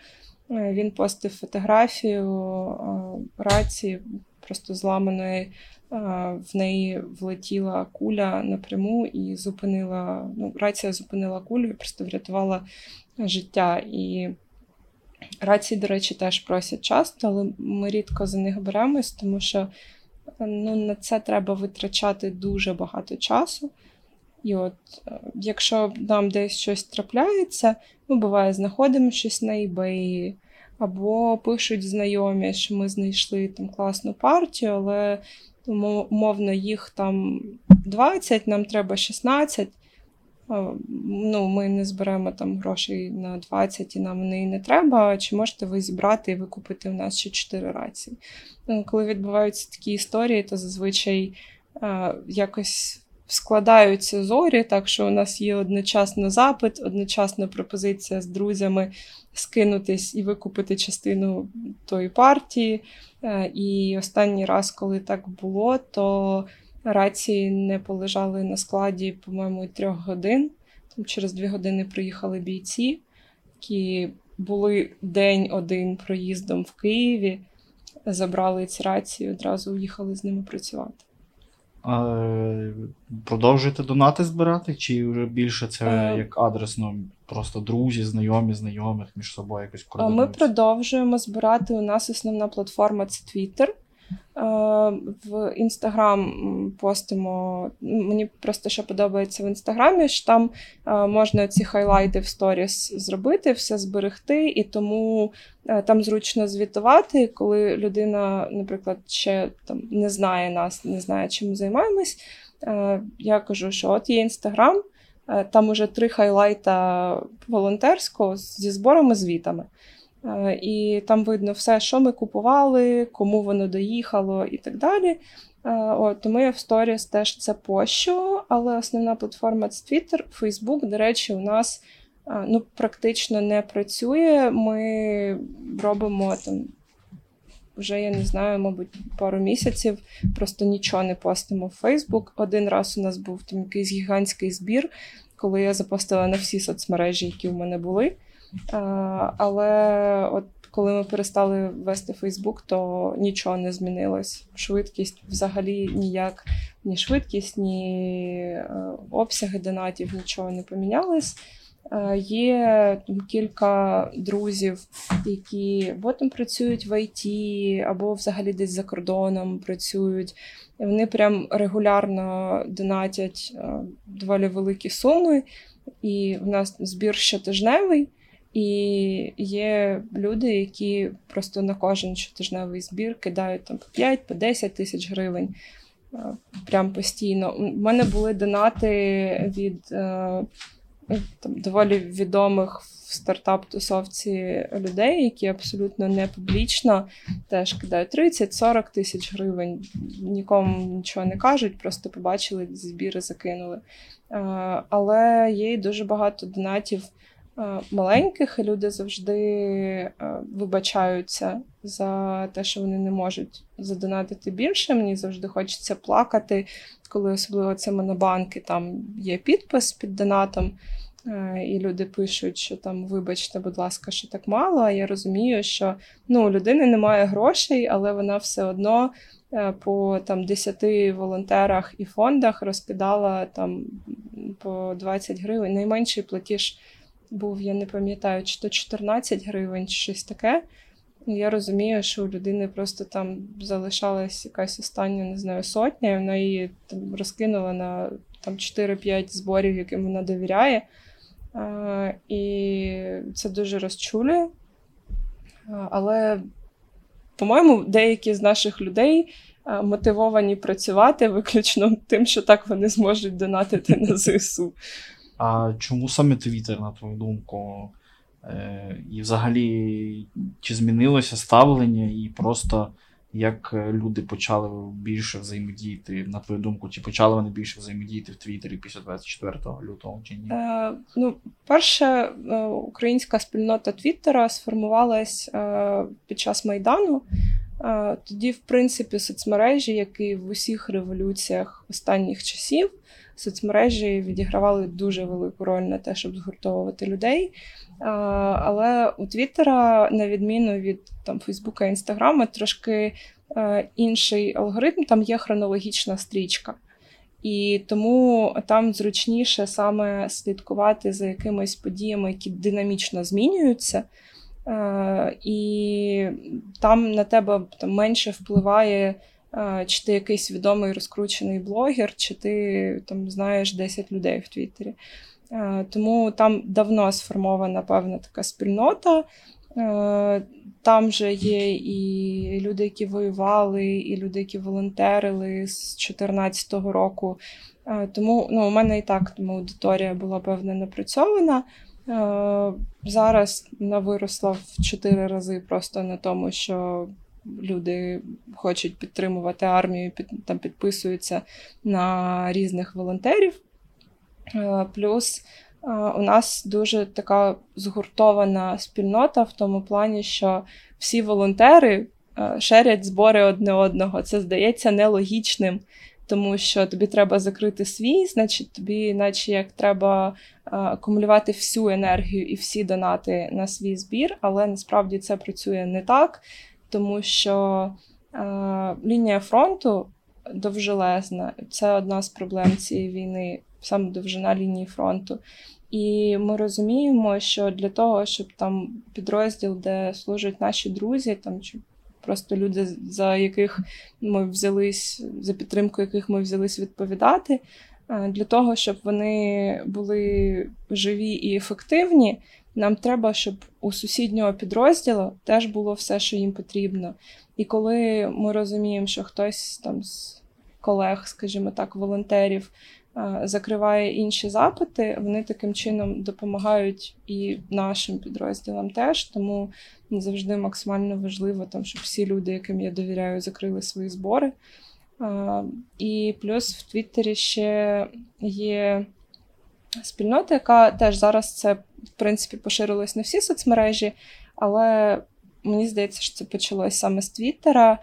Е, він постив фотографію рації, просто зламаної. В неї влетіла куля напряму і зупинила. Ну, рація зупинила кулю і просто врятувала життя. І Рації, до речі, теж просять часто, але ми рідко за них беремось, тому що ну, на це треба витрачати дуже багато часу. І от, е, якщо нам десь щось трапляється, ну, буває, знаходимо щось на eBay, або пишуть знайомі, що ми знайшли там класну партію, але умовно їх там 20, нам треба 16 ну, ми не зберемо там грошей на 20 і нам вони не треба. Чи можете ви зібрати і викупити в нас ще 4 рації? Ну, коли відбуваються такі історії, то зазвичай якось. Складаються зорі, так що у нас є одночасно запит, одночасна пропозиція з друзями скинутись і викупити частину тої партії. Е, і останній раз, коли так було, то Рації не полежали на складі, по-моєму, трьох годин. Там через дві години приїхали бійці, які були день один проїздом в Києві, забрали ці рації, одразу уїхали з ними працювати. А, Продовжуєте донати збирати? Чи вже більше це а, як адресно? Просто друзі, знайомі, знайомих між собою якось координуються? Ми продовжуємо збирати. У нас основна платформа це Twitter. Е, в інстаграм постимо. Мені просто що подобається в інстаграмі, що там е, можна ці хайлайти в сторіс зробити, все зберегти, і тому е, там зручно звітувати, коли людина, наприклад, ще там не знає нас, не знає, чим ми займаємось. Я кажу, що от є інстаграм, там уже три хайлайта волонтерського зі зборами звітами. Е, і там видно все, що ми купували, кому воно доїхало і так далі. Е, от, Тому я в сторіс теж це пощу, але основна платформа це Twitter, Facebook, до речі, у нас е, ну, практично не працює. Ми робимо там. Вже я не знаю, мабуть, пару місяців просто нічого не постимо в Фейсбук. Один раз у нас був там якийсь гігантський збір, коли я запостила на всі соцмережі, які в мене були. Але от коли ми перестали вести Фейсбук, то нічого не змінилось. Швидкість взагалі ніяк, ні швидкість, ні е, обсяги донатів нічого не помінялись. Є кілька друзів, які або там працюють в ІТ, або взагалі десь за кордоном працюють. Вони прям регулярно донатять е, доволі великі суми. І в нас збір щотижневий. І є люди, які просто на кожен щотижневий збір кидають там по 5 по 10 тисяч гривень. Прям постійно. У мене були донати від е, там, доволі відомих в стартап-тусовці людей, які абсолютно не публічно теж кидають 30-40 тисяч гривень. Нікому нічого не кажуть, просто побачили збіри, закинули. Е, але є дуже багато донатів. Е, маленьких, і люди завжди е, вибачаються за те, що вони не можуть задонатити більше. Мені завжди хочеться плакати, коли особливо це монобанки, там є підпис під донатом. Е, і люди пишуть, що там, вибачте, будь ласка, що так мало. А я розумію, що ну, у людини немає грошей, але вона все одно по там 10 волонтерах і фондах розкидала там по 20 гривень. Найменший платіж був, я не пам'ятаю, чи то 14 гривень, чи щось таке. Я розумію, що у людини просто там залишалась якась остання, не знаю, сотня, і вона її там розкинула на там 4-5 зборів, яким вона довіряє. А, І це дуже розчулює. Але, по-моєму, деякі з наших людей мотивовані працювати виключно тим, що так вони зможуть донатити на ЗСУ. А чому саме Твіттер, на твою думку? Е, і взагалі, чи змінилося ставлення, і просто як люди почали більше взаємодіяти, на твою думку, чи почали вони більше взаємодіяти в Твіттері після 24 лютого чи ні? Е, ну, перше, е, українська спільнота Твіттера сформувалась е, під час Майдану. Тоді, в принципі, соцмережі, як і в усіх революціях останніх часів, соцмережі відігравали дуже велику роль на те, щоб згуртовувати людей. Але у Твіттера, на відміну від там Фейсбука і Інстаграма, трошки е, інший алгоритм, там є хронологічна стрічка. І тому там зручніше саме слідкувати за якимись подіями, які динамічно змінюються. Е, і там на тебе там менше впливає, е, чи ти якийсь відомий розкручений блогер, чи ти там знаєш 10 людей в Твіттері. Е, тому там давно сформована певна така спільнота. Там же є і люди, які воювали, і люди, які волонтерили з 2014 року. Тому ну, у мене і так тому аудиторія була певна напрацьована. Зараз вона виросла в чотири рази просто на тому, що люди хочуть підтримувати армію, під, там підписуються на різних волонтерів. Е, плюс е, у нас дуже така згуртована спільнота в тому плані, що всі волонтери е, шерять збори одне одного. Це здається нелогічним, тому що тобі треба закрити свій, значить, тобі, наче як треба акумулювати всю енергію і всі донати на свій збір, але насправді це працює не так, тому що лінія фронту довжелезна. Це одна з проблем цієї війни саме довжина лінії фронту. І ми розуміємо, що для того, щоб там підрозділ, де служать наші друзі, там чи просто люди, за яких ми взялись, за підтримку яких ми взялись відповідати, е, для того, щоб вони були живі і ефективні, нам треба, щоб у сусіднього підрозділу теж було все, що їм потрібно. І коли ми розуміємо, що хтось там з колег, скажімо так, волонтерів закриває інші запити, вони таким чином допомагають і нашим підрозділам теж. Тому завжди максимально важливо, там, щоб всі люди, яким я довіряю, закрили свої збори. І плюс в Твіттері ще є спільнота, яка теж зараз це в принципі поширилась на всі соцмережі, але мені здається, що це почалось саме з Твіттера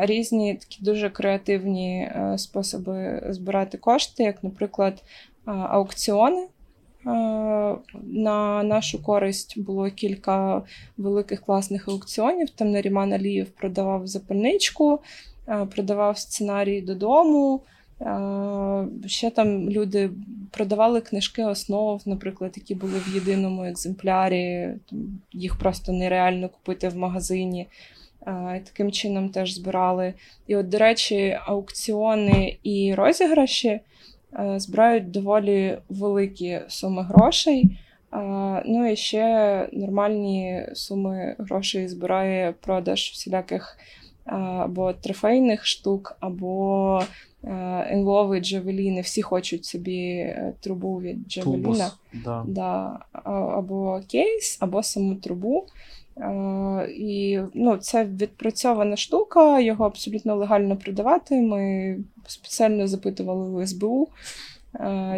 різні такі дуже креативні е, способи збирати кошти, як, наприклад, аукціони. На нашу користь було кілька великих класних аукціонів. Там Наріман Алієв продавав запальничку, продавав сценарій додому. Ще там люди продавали книжки основ, наприклад, які були в єдиному екземплярі. Їх просто нереально купити в магазині Таким чином теж збирали. І, от, до речі, аукціони і розіграші е, збирають доволі великі суми грошей. Ну і ще нормальні суми грошей збирає продаж всіляких або трофейних штук, або енлови, джавеліни. Всі хочуть собі е, трубу від джавеліна. Да. Да. Або кейс, або саму трубу. І ну, це відпрацьована штука, його абсолютно легально продавати. Ми спеціально запитували у СБУ,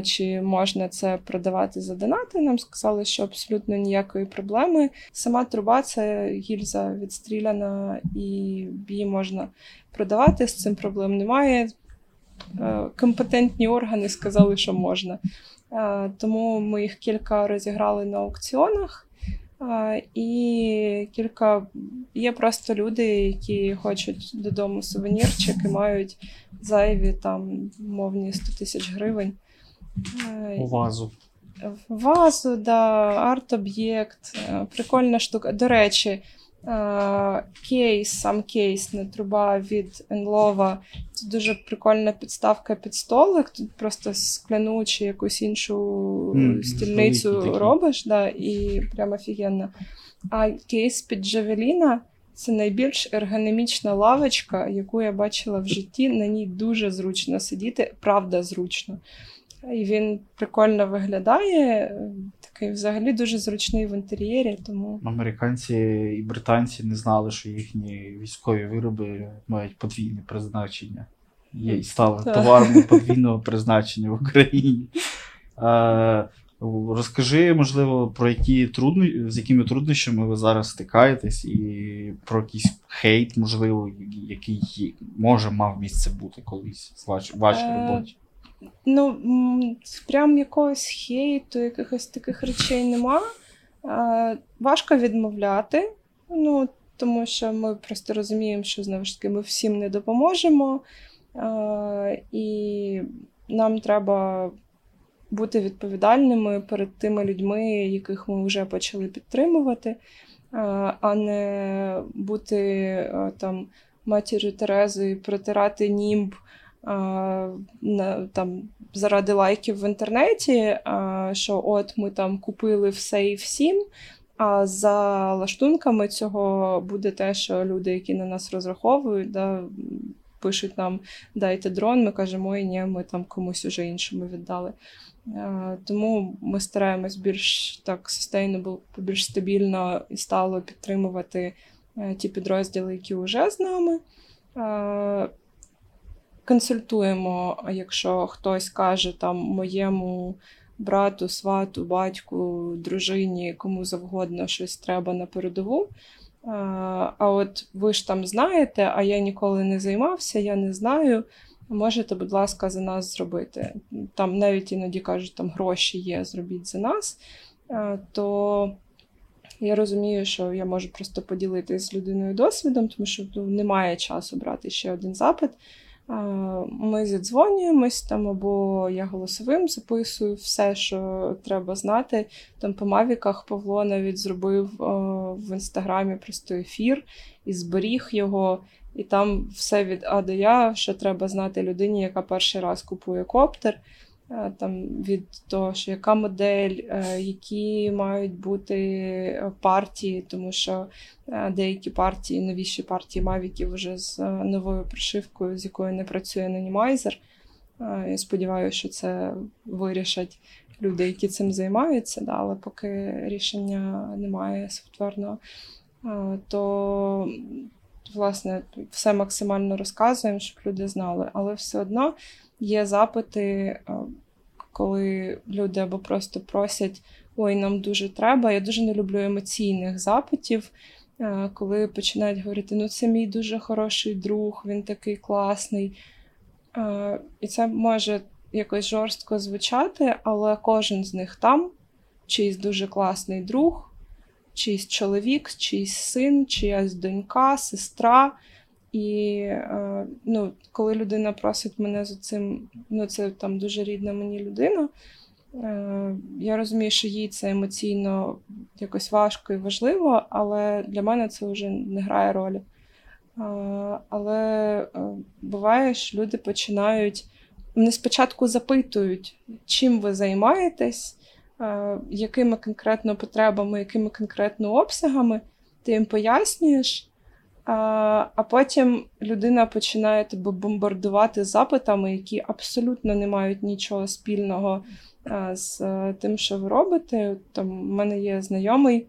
чи можна це продавати за донати. Нам сказали, що абсолютно ніякої проблеми. Сама труба це гільза відстріляна, і її можна продавати. З цим проблем немає. Компетентні органи сказали, що можна. Тому ми їх кілька розіграли на аукціонах. І кілька є просто люди, які хочуть додому сувенірчик і мають зайві там мовні 100 тисяч гривень. У вазу. Вазу, да, арт-об'єкт, е, прикольна штука. До речі, Е, кейс, сам кейс, не труба від Енлова. Це дуже прикольна підставка під столик. Тут просто скляну чи якусь іншу mm, стільницю робиш, да, і прямо офігенно. А кейс під Джавеліна Це найбільш ергономічна лавочка, яку я бачила в житті. На ній дуже зручно сидіти, правда, зручно. І він прикольно виглядає. Такий взагалі дуже зручний в інтер'єрі. Тому Американці і британці не знали, що їхні військові вироби мають подвійне призначення. Є і стали Так. товаром подвійного призначення в Україні. Е, розкажи, можливо, про які трудно... з якими труднощами ви зараз стикаєтесь, і про якийсь хейт, можливо, який може мав місце бути колись в ваш... вашій Е, роботі. Ну прям якогось хейту, якихось таких речей нема. Важко відмовляти. Ну, тому що ми просто розуміємо, що знову ж таки ми всім не допоможемо. І нам треба бути відповідальними перед тими людьми, яких ми вже почали підтримувати, а не бути там матір'ю Терезою, протирати німб там, заради лайків в інтернеті, що от ми там купили все і всім. А за лаштунками цього буде те, що люди, які на нас розраховують, да, пишуть нам дайте дрон, ми кажемо, ой, ні, ми там комусь уже іншому віддали. Тому ми стараємось більш так sustainable, більш стабільно і стало підтримувати е, ті підрозділи, які вже з нами. Консультуємо, якщо хтось каже там моєму брату, свату, батьку, дружині, кому завгодно щось треба на передову. Е, А от ви ж там знаєте, а я ніколи не займався, я не знаю. Можете, будь ласка, за нас зробити. Там навіть іноді кажуть, там гроші є, зробіть за нас. Е, То я розумію, що я можу просто поділитися з людиною досвідом, тому що ну, немає часу брати ще один запит. Е, Ми зідзвонюємось там, або я голосовим записую все, що треба знати. Там по Мавіках Павло навіть зробив е, в інстаграмі просто ефір і зберіг його. І там все від А до Я, що треба знати людині, яка перший раз купує коптер. Е, Там від того, що яка модель, е, які мають бути е, партії, тому що деякі партії, новіші партії Мавіків вже з новою прошивкою, з якою не працює. Е, Я сподіваюся, що це вирішать люди, які цим займаються, да, але поки рішення немає софтверного, то власне все максимально розказуємо, щоб люди знали. Але все одно є запити, е, коли люди або просто просять: ой, нам дуже треба. Я дуже не люблю емоційних запитів. е, Коли починають говорити, ну це мій дуже хороший друг, він такий класний. Е, І це може якось жорстко звучати, але кожен з них там, чийсь дуже класний друг, чийсь чоловік, чийсь син, чиясь донька, сестра. І е, ну, коли людина просить мене за цим, ну це там дуже рідна мені людина. Е, я розумію, що їй це емоційно якось важко і важливо, але для мене це вже не грає ролі. Е, але буває, що люди починають. Вони спочатку запитують, чим ви займаєтесь, якими конкретно потребами, якими конкретно обсягами, ти їм пояснюєш. А, потім людина починає тебе бомбардувати запитами, які абсолютно не мають нічого спільного з е, тим, що ви робите. Там в мене є знайомий,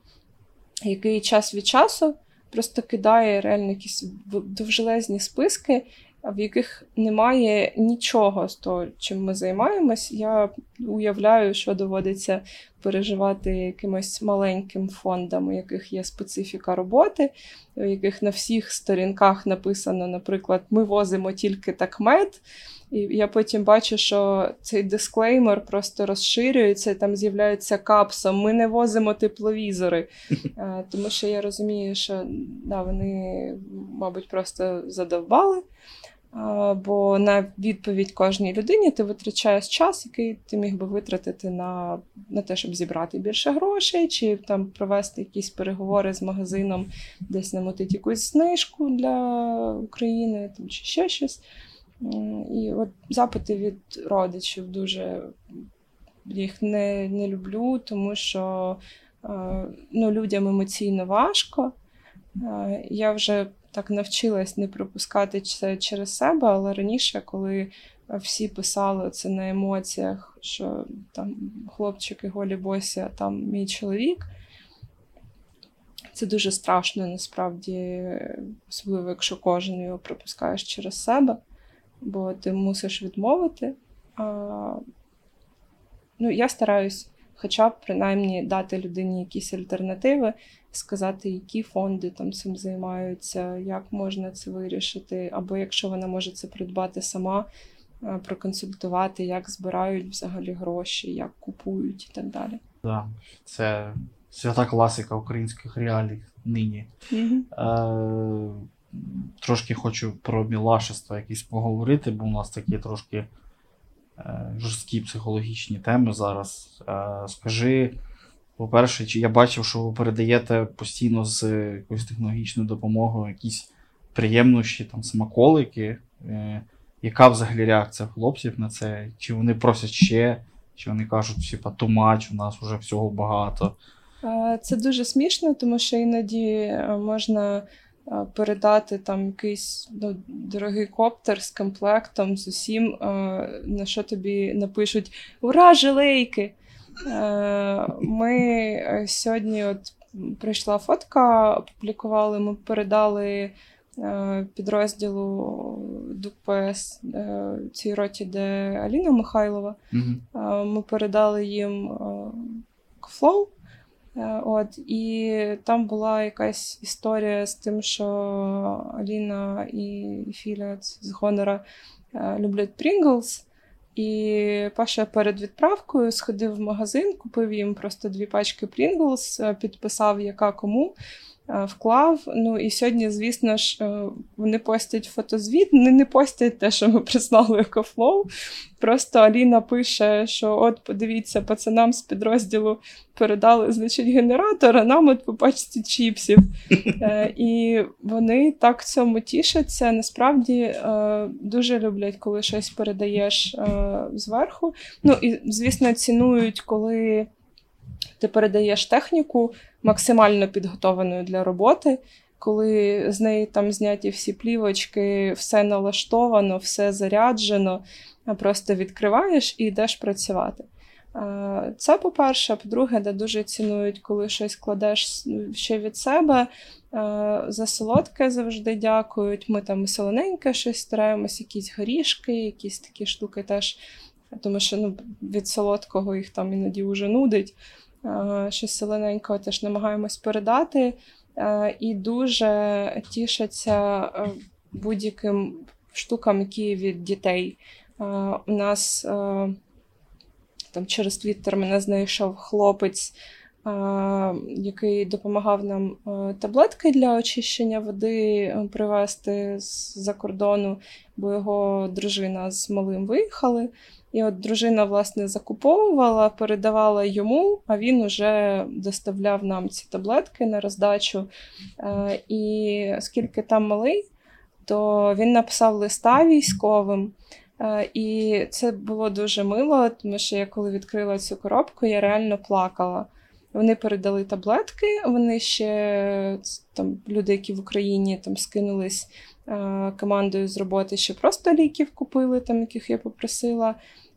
який час від часу просто кидає реально якісь довжелезні списки, в яких немає нічого з того, чим ми займаємось. Я уявляю, що доводиться переживати якимось маленьким фондам, у яких є специфіка роботи, у яких на всіх сторінках написано, наприклад, ми возимо тільки так мед. І я потім бачу, що цей дисклеймер просто розширюється, і там з'являється капсом. Ми не возимо тепловізори. (laughs) Е, Тому що я розумію, що да, вони, мабуть, просто задовбали. Бо на відповідь кожній людині ти витрачаєш час, який ти міг би витратити на, на те, щоб зібрати більше грошей, чи там провести якісь переговори з магазином, десь намотити якусь знижку для України, там, чи ще щось. І от запити від родичів дуже їх не, не люблю, тому що ну, людям емоційно важко. Я вже так навчилась не пропускати це через себе, але раніше, коли всі писали це на емоціях, що там хлопчики голі босі, а там мій чоловік. Це дуже страшно, насправді, особливо, якщо кожен його пропускаєш через себе, бо ти мусиш відмовити. А, Ну, Я стараюсь хоча б принаймні дати людині якісь альтернативи, сказати, які фонди там цим займаються, як можна це вирішити, або якщо вона може це придбати сама, проконсультувати, як збирають взагалі гроші, як купують і так далі. Так, це свята класика українських реалій нині. Mm-hmm. Е, Трошки хочу про мілашество якісь поговорити, бо у нас такі трошки е, жорсткі психологічні теми зараз. Е, Скажи, по-перше, чи я бачив, що ви передаєте постійно з якоюсь технологічною допомогою якісь приємнощі, там, смаколики. Е, Яка взагалі реакція хлопців на це? Чи вони просять ще, чи вони кажуть, типа, тумач, у нас вже всього багато. Це дуже смішно, тому що іноді е, можна е, передати там якийсь ну, дорогий коптер з комплектом, з усім, е, на що тобі напишуть Ура, жилейки! Ми сьогодні от прийшла фотка, опублікували, ми передали підрозділу ДПС цій роті, де Аліна Михайлова. Mm-hmm. Ми передали їм EcoFlow. Е, от, І там була якась історія з тим, що Аліна і Філя з Гонора е, люблять Pringles. І Паша перед відправкою сходив в магазин, купив їм просто дві пачки Pringles, е, підписав, яка кому. Е, вклав. Ну і сьогодні, звісно ж, е, вони постять фотозвіт. Вони не постять те, що ми прислали EcoFlow. Просто Аліна пише, що от, подивіться, пацанам з підрозділу передали значить, генератор, а нам от по пачці чіпсів. Е, і вони так цьому тішаться. Насправді дуже люблять, коли щось передаєш зверху. Ну і, звісно, цінують, коли ти передаєш техніку максимально підготованою для роботи, коли з неї там зняті всі плівочки, все налаштовано, все заряджено, просто відкриваєш і йдеш працювати. Це, по-перше, по-друге, де дуже цінують, коли щось кладеш ще від себе. За солодке завжди дякують. Ми там солоненьке щось стараємось, якісь горішки, якісь такі штуки теж. Тому що ну, від солодкого їх там іноді вже нудить. Е, щось зелененького теж намагаємось передати. Е, і дуже тішаться е, будь-яким штукам, які від дітей. У нас там через твіттер мене знайшов хлопець, який допомагав нам таблетки для очищення води привезти з-за кордону, бо його дружина з малим виїхали. І от дружина, власне, закуповувала, передавала йому, а він уже доставляв нам ці таблетки на роздачу. Е, і оскільки там малий, то він написав листа військовим. Е, і це було дуже мило, тому що я коли відкрила цю коробку, я реально плакала. Вони передали таблетки, вони ще там люди, які в Україні там скинулись е, командою з роботи, ще просто ліків купили, там, яких я попросила.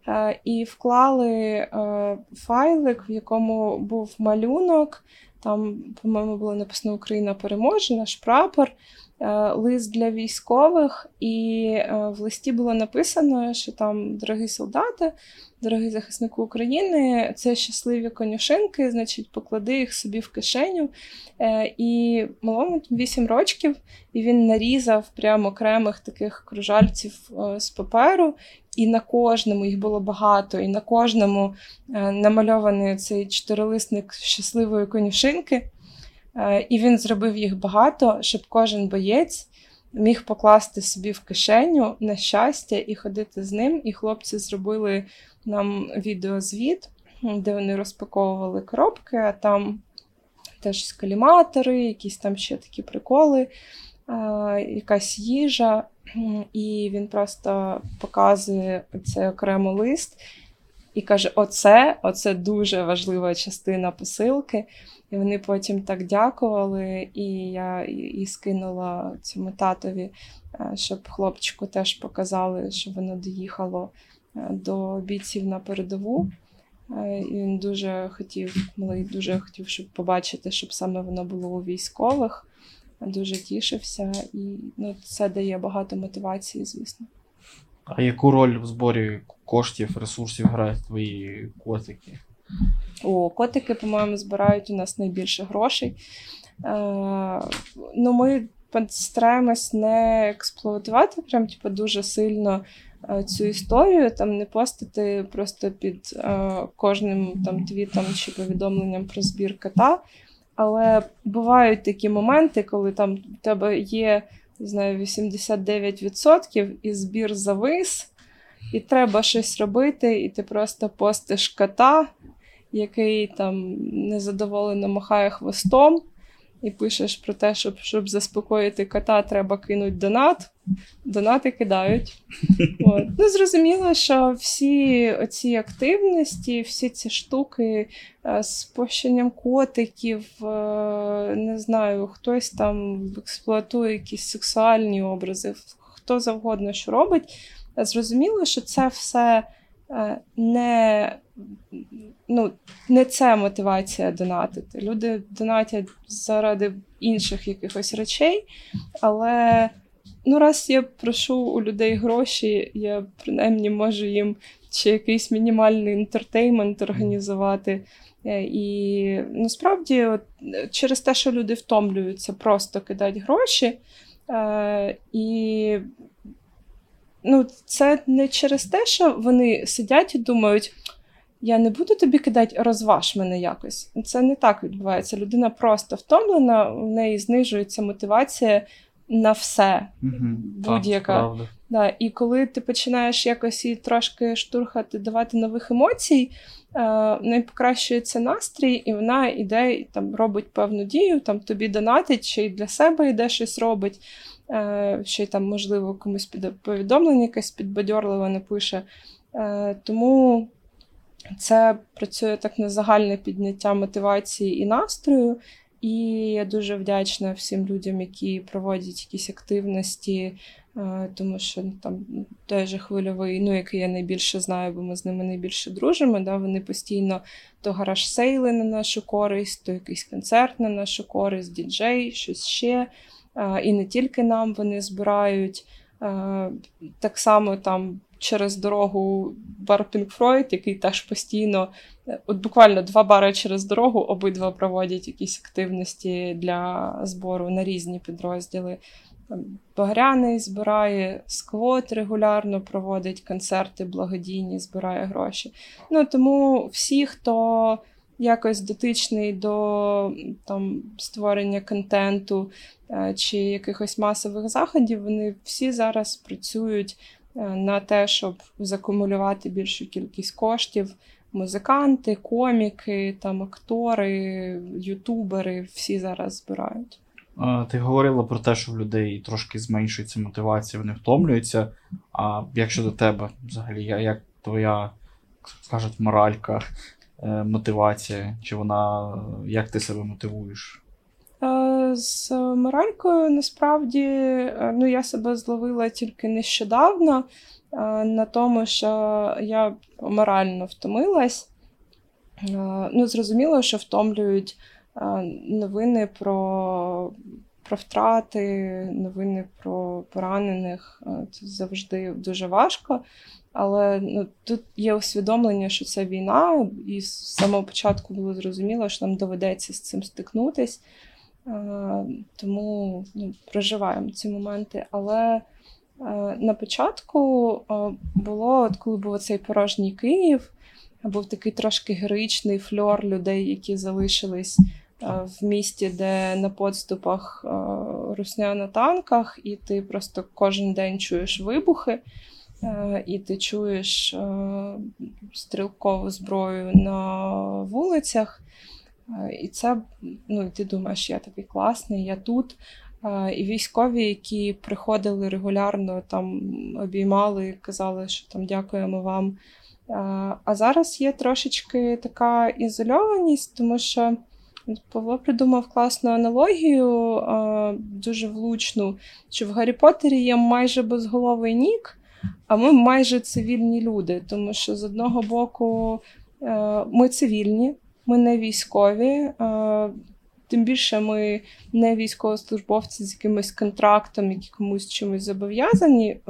Е, і вклали е, файлик, в якому був малюнок. Там, по-моєму, було написано Україна переможе, наш прапор, е, лист для військових, і в листі було написано, що там дорогі солдати, дорогі захиснику України, це щасливі конюшинки, значить, поклади їх собі в кишеню. І малому 8 років, і він нарізав прямо окремих таких кружальців з паперу і на кожному їх було багато, і на кожному е, намальований цей чотирилисник щасливої конюшинки. Е, і він зробив їх багато, щоб кожен боєць міг покласти собі в кишеню на щастя і ходити з ним. І хлопці зробили нам відеозвіт, де вони розпаковували коробки, а там теж скаліматори, якісь там ще такі приколи, якась їжа і він просто показує цей окремо лист. і каже: Оце, оце дуже важлива частина посилки. І вони потім так дякували, і я і скинула цьому татові, е, щоб хлопчику теж показали, що воно доїхало е, до бійців на передову. Е, і Він дуже хотів, малий дуже хотів, щоб побачити, щоб саме воно було у військових. Дуже тішився, і ну, це дає багато мотивації, звісно. А яку роль в зборі коштів, ресурсів грають твої котики? О, котики, по-моєму, збирають у нас найбільше грошей. Е, ну, Ми стараємось не експлуатувати прям типу, дуже сильно е, цю історію, там не постити просто під е, кожним там твітом чи повідомленням про збір кота. Але бувають такі моменти, коли там в тебе є не знаю, 89% і збір завис, і треба щось робити, і ти просто постиш кота, який там незадоволено махає хвостом, і пишеш про те, щоб щоб заспокоїти кота, треба кинути донат. Донати кидають. (laughs) От. Ну, Зрозуміло, що всі оці активності, всі ці штуки е, з пощенням котиків, е, не знаю, хтось там експлуатує якісь сексуальні образи, хто завгодно що робить. Зрозуміло, що це все не ну, не це мотивація донатити. Люди донатять заради інших якихось речей, але ну, раз я прошу у людей гроші, я принаймні можу їм чи якийсь мінімальний інтертеймент організувати. Е, і насправді, от, через те, що люди втомлюються, просто кидати гроші. Е, І ну, це не через те, що вони сидять і думають. Я не буду тобі кидати, розваж мене якось. Це не так відбувається. Людина просто втомлена, в неї знижується мотивація на все. Угу, Будь-яка. Да, І коли ти починаєш якось її трошки штурхати, давати нових емоцій, е, в неї покращується настрій, і вона іде там робить певну дію, там тобі донатить, чи для себе йде щось робить, е, ще й там, можливо, комусь під повідомлення якесь підбадьорливе не пише. Е, тому це працює так на загальне підняття мотивації і настрою. І я дуже вдячна всім людям, які проводять якісь активності, е, тому що ну, там той же хвильовий, ну який я найбільше знаю, бо ми з ними найбільше дружимо. Да, Вони постійно то гараж сейли на нашу користь, то якийсь концерт на нашу користь, діджей, щось ще. Е, і не тільки нам вони збирають. Е, так само там через дорогу бар Пінкфройд, який теж постійно, е, от буквально два бари через дорогу, обидва проводять якісь активності для збору на різні підрозділи. Багряний збирає сквот регулярно проводить концерти благодійні, збирає гроші. Ну Тому всі, хто якось дотичний до там, створення контенту е, чи якихось масових заходів, вони всі зараз працюють Е, на те, щоб закумулювати більшу кількість коштів. Музиканти, коміки, там актори, ютубери всі зараз збирають. Ти говорила про те, що в людей трошки зменшується мотивація, вони втомлюються. А як щодо тебе, взагалі, як твоя, скажуть, моралька, мотивація? Чи вона як ти себе мотивуєш? Е, з моралькою насправді е, ну, я себе зловила тільки нещодавно е, на тому, що я морально втомилась. Ну, Зрозуміло, що втомлюють новини про про втрати, новини про поранених. Це завжди дуже важко. Але ну, тут є усвідомлення, що це війна, і з самого початку було зрозуміло, що нам доведеться з цим стикнутись. Тому ну, проживаємо ці моменти. Але на початку було, от коли був цей порожній Київ, був такий трошки героїчний фльор людей, які залишились в місті, де на подступах русня на танках, і ти просто кожен день чуєш вибухи, і ти чуєш стрілкову зброю на вулицях. І це, ну, ти думаєш, я такий класний, я тут. І військові, які приходили регулярно, там обіймали, казали, що там дякуємо вам А зараз є трошечки така ізольованість, тому що Павло придумав класну аналогію, дуже влучну, що в Гаррі Поттері є майже безголовий нік, а ми майже цивільні люди. Тому що з одного боку е, ми цивільні, ми не військові. Е, тим більше ми не військовослужбовці з якимось контрактом, які комусь чимось зобов'язані.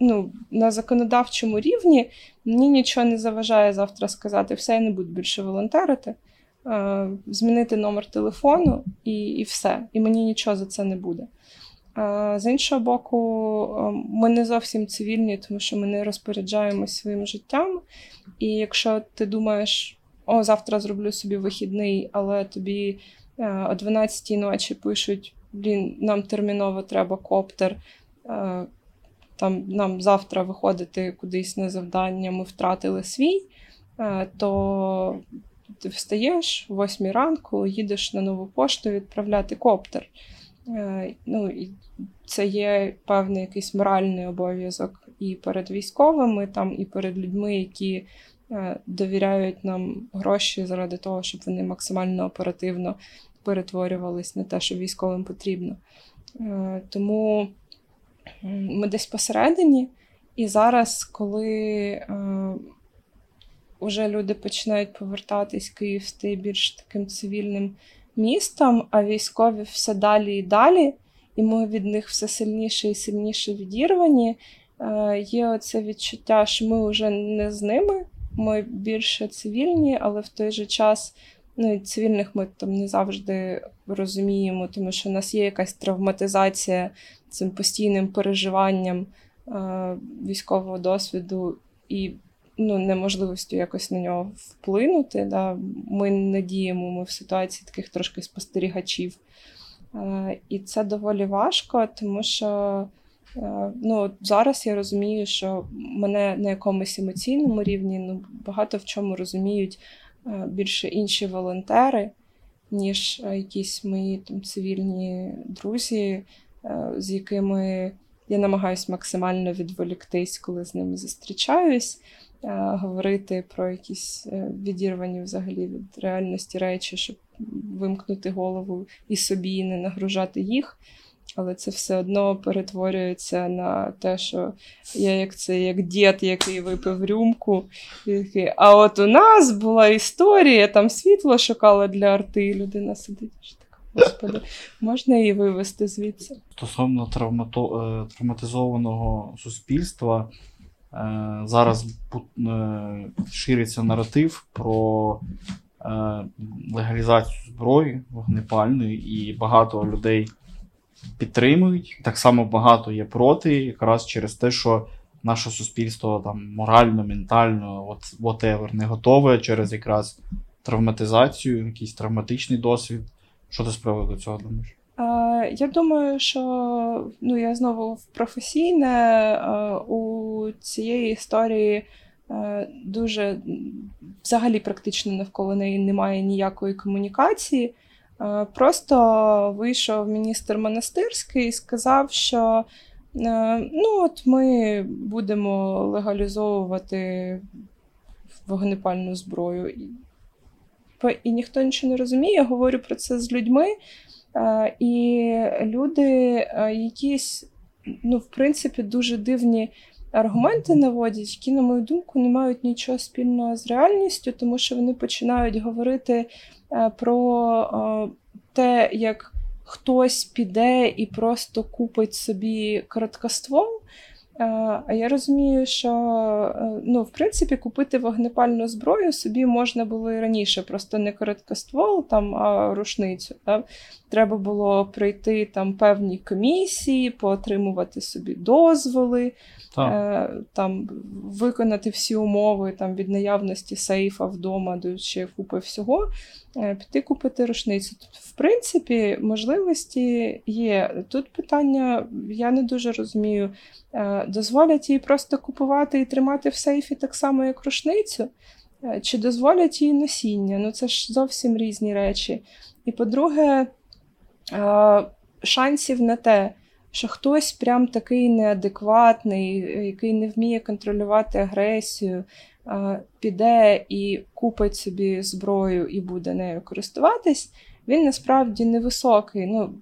Ну, На законодавчому рівні мені нічого не заважає завтра сказати, все, я не буду більше волонтерити, е, змінити номер телефону і і все. І мені нічого за це не буде. З іншого боку, ми не зовсім цивільні, тому що ми не розпоряджаємось своїм життям. І якщо ти думаєш, о, завтра зроблю собі вихідний, але тобі е, о 12-й ночі пишуть: блін, нам терміново треба коптер, е, там нам завтра виходити кудись на завдання, ми втратили свій, е, то ти встаєш о 8 ранку, їдеш на нову пошту відправляти коптер. Ну, Це є певний якийсь моральний обов'язок і перед військовими, там, і перед людьми, які Е, довіряють нам гроші заради того, щоб вони максимально оперативно перетворювались на те, що військовим потрібно. Е, тому ми десь посередині, і зараз, коли вже е, люди починають повертатись, Київ стає більш таким цивільним містом, а військові все далі і далі, і ми від них все сильніше і сильніше відірвані. Є оце відчуття, що ми вже не з ними, ми більше цивільні, але в той же час ну, цивільних ми там не завжди розуміємо, тому що у нас є якась травматизація цим постійним переживанням е, військового досвіду і ну, неможливістю якось на нього вплинути. Да? Ми не діємо ми в ситуації таких трошки спостерігачів. Е, і це доволі важко, тому що. Е, ну, Зараз я розумію, що мене на якомусь емоційному рівні ну, багато в чому розуміють е, більше інші волонтери, ніж якісь мої там цивільні друзі, з якими я намагаюся максимально відволіктись, коли з ними зустрічаюсь, говорити про якісь відірвані взагалі від реальності речі, щоб вимкнути голову і собі, і не нагружати їх але це все одно перетворюється на те, що я як це як дід, який випив рюмку. Який, а от у нас була історія, там світло шукала для арти, і людина сидить. така, Господи, можна її вивезти звідси? Стосовно травмато... Е, травматизованого суспільства, е, зараз е, шириться наратив про легалізацію зброї вогнепальної, і багато людей підтримують. Так само багато є проти, якраз через те, що наше суспільство там морально, ментально, от whatever, не готове через якраз травматизацію, якийсь травматичний досвід. Що ти з приводу цього думаєш? Я думаю, що ну, я знову в професійне у цієї історії дуже взагалі практично навколо неї немає ніякої комунікації. Е, просто вийшов міністр монастирський і сказав, що е, ну от ми будемо легалізовувати вогнепальну зброю. І ніхто нічого не розуміє. Я говорю про це з людьми. Е, і люди якісь, ну, в принципі, дуже дивні аргументи наводять, які, на мою думку, не мають нічого спільного з реальністю, тому що вони починають говорити Е, про е, те, як хтось піде і просто купить собі короткоствол. Е, а я розумію, що ну, в принципі купити вогнепальну зброю собі можна було і раніше, просто не короткоствол, там, а рушницю. Так? Треба було пройти там певні комісії, поотримувати собі дозволи, е, там, виконати всі умови там, від наявності сейфа вдома до ще купи всього, е, піти купити рушницю. В принципі, можливості є. Тут питання, я не дуже розумію, е, дозволять їй просто купувати і тримати в сейфі так само, як рушницю. Е, чи дозволять їй носіння? Ну це ж зовсім різні речі. І по-друге, шансів на те, що хтось прям такий неадекватний, який не вміє контролювати агресію, е, піде і купить собі зброю і буде нею користуватись, він насправді невисокий. Ну,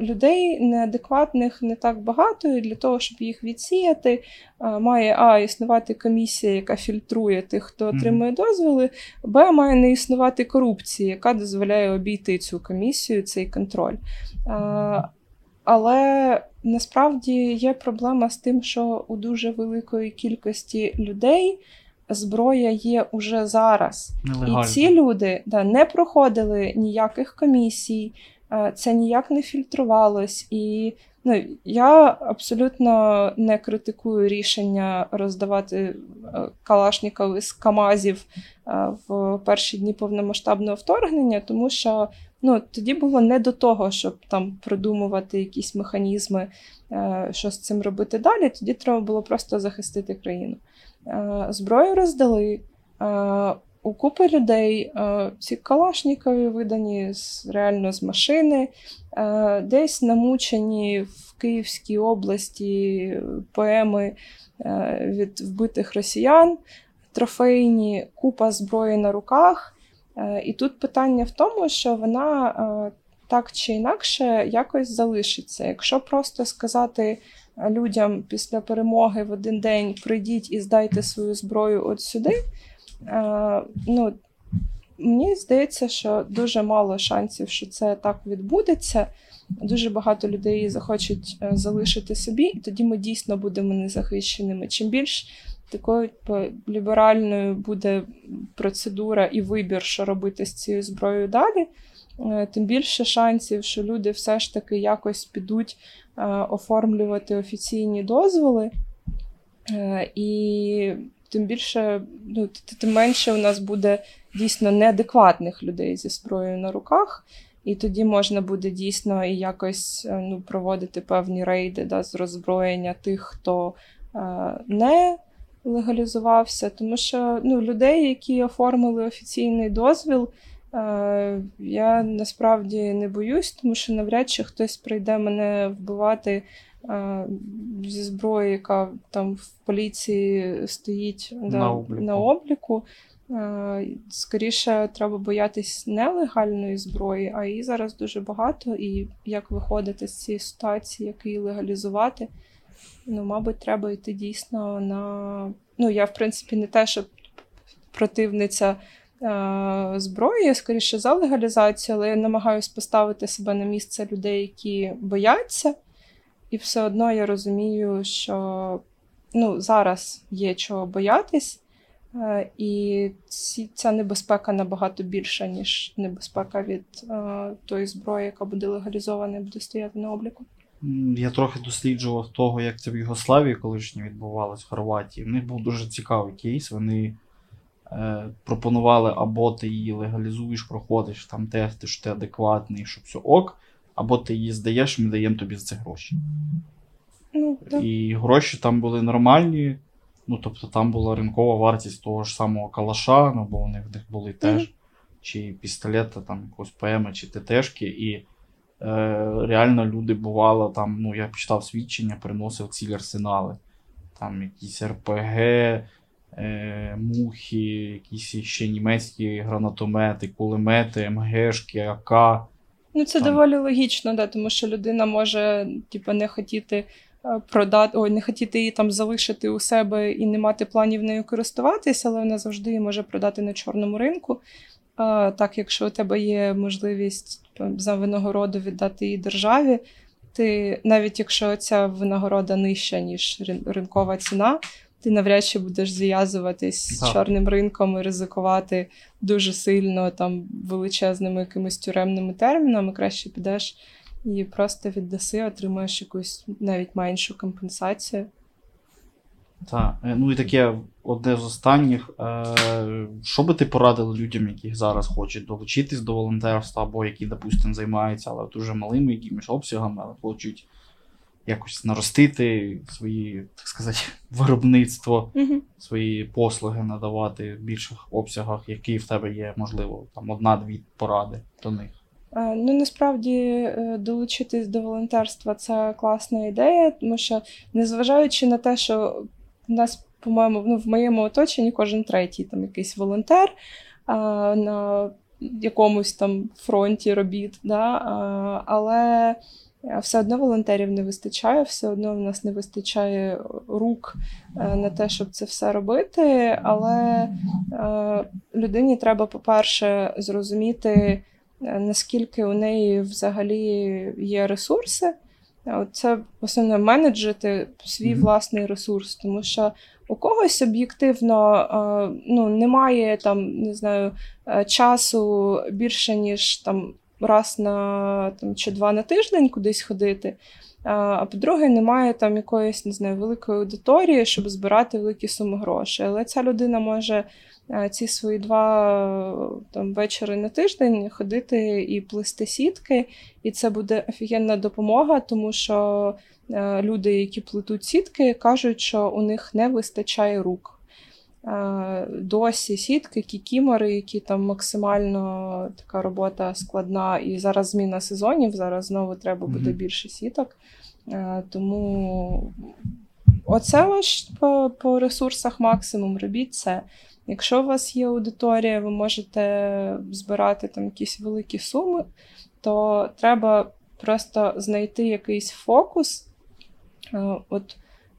Людей неадекватних не так багато, і для того, щоб їх відсіяти, е, має А існувати комісія, яка фільтрує тих, хто отримує дозволи, Б має не існувати корупції, яка дозволяє обійти цю комісію, цей контроль. Е, але насправді є проблема з тим, що у дуже великої кількості людей зброя є уже зараз. Нелегально. І ці люди да, не проходили ніяких комісій, е, це ніяк не фільтрувалось. І ну, я абсолютно не критикую рішення роздавати е, калашників з Камазів е, в перші дні повномасштабного вторгнення, тому що ну, тоді було не до того, щоб там продумувати якісь механізми, що з цим робити далі. Тоді треба було просто захистити країну. Е, Зброю роздали. е, У купи людей е, ці калашникові видані реально з машини, десь намучені в Київській області поеми від вбитих росіян, трофейні, купа зброї на руках. І тут питання в тому, що вона так чи інакше якось залишиться. Якщо просто сказати людям після перемоги в один день прийдіть і здайте свою зброю от сюди, е, ну, мені здається, що дуже мало шансів, що це так відбудеться. Дуже багато людей захочуть е, залишити собі, і тоді ми дійсно будемо незахищеними. Чим більш такою ліберальною буде процедура і вибір, що робити з цією зброєю далі, тим більше шансів, що люди все ж таки якось підуть е, оформлювати офіційні дозволи. Е, І тим більше, ну, тим менше у нас буде дійсно неадекватних людей зі зброєю на руках. І тоді можна буде дійсно і якось е, ну, проводити певні рейди да, з роззброєння тих, хто е, не легалізувався. Тому що ну, людей, які оформили офіційний дозвіл, е, я насправді не боюсь, тому що навряд чи хтось прийде мене вбивати е, зі зброї, яка там в поліції стоїть да, На обліку. на обліку. Е, Скоріше треба боятись нелегальної зброї, а її зараз дуже багато. І як виходити з цієї ситуації, як її легалізувати, ну, мабуть, треба йти дійсно на. Ну, я, в принципі, не те, що противниця е, зброї, я скоріше за легалізацію, але я намагаюся поставити себе на місце людей, які бояться. І все одно я розумію, що ну, зараз є чого боятись. Е, І ця небезпека набагато більша, ніж небезпека від е, тої зброї, яка буде легалізована і буде стояти на обліку. Я трохи досліджував того, як це в Югославії колишній відбувалось в Хорватії. В них був дуже цікавий кейс. Вони е, пропонували або ти її легалізуєш, проходиш там тести, що ти адекватний, що все ок, або ти її здаєш, ми даємо тобі за це гроші. Ну, да. І гроші там були нормальні. Ну, тобто там була ринкова вартість того ж самого калаша, ну бо вони в них були теж, Мгм. чи пістолета, там якогось ПМ, чи ТТшки. І е, реально люди бувало там, ну я читав свідчення, приносив цілі арсенали. Там якісь РПГ, е, мухи, якісь ще німецькі гранатомети, кулемети, МГшки, АК. Ну, це Там. доволі логічно, да, тому що людина може типу, не хотіти е, продати, ой, не хотіти її там залишити у себе і не мати планів нею користуватися, але вона завжди її може продати на чорному ринку. А, так, якщо у тебе є можливість типу, за винагороду віддати її державі, ти навіть якщо ця винагорода нижча, ніж ринкова ціна, ти навряд чи будеш зв'язуватись з чорним ринком і ризикувати дуже сильно там величезними якимись тюремними термінами, краще підеш і просто віддаси, отримаєш якусь навіть меншу компенсацію. Так, е, ну і таке одне з останніх. Е, що би ти порадив людям, які зараз хочуть долучитись до волонтерства, або які, допустимо, займаються, але дуже малими якимись обсягами, але хочуть якось наростити свої, так сказати, (laughs) виробництво, Угу. свої послуги надавати в більших обсягах, які в тебе є, можливо, там одна-дві поради до них. Е, Ну, насправді е, долучитись до волонтерства це класна ідея, тому що, незважаючи на те, що в нас по-моєму, ну, в моєму оточенні кожен третій там якийсь волонтер а, на якомусь там фронті робіт. Да? А, але все одно волонтерів не вистачає, все одно в нас не вистачає рук е, на те, щоб це все робити. Але е, людині треба, по-перше, зрозуміти, е, наскільки у неї взагалі є ресурси. Це основне менеджити свій mm-hmm. власний ресурс, тому що у когось об'єктивно ну, немає там, не знаю, часу більше, ніж там раз на там, чи два на тиждень кудись ходити. А по-друге, немає там якоїсь не знаю, великої аудиторії, щоб збирати великі суми грошей. Але ця людина може ці свої два там, вечори на тиждень ходити і плести сітки, і це буде офігенна допомога, тому що люди, які плетуть сітки, кажуть, що у них не вистачає рук. Е, досі сітки, кікімори, які там максимально така робота складна. І зараз зміна сезонів, зараз знову треба буде більше сіток. Е, тому оце ваш по, по ресурсах максимум. Робіть це. Якщо у вас є аудиторія, ви можете збирати там якісь великі суми, то треба просто знайти якийсь фокус. Е, от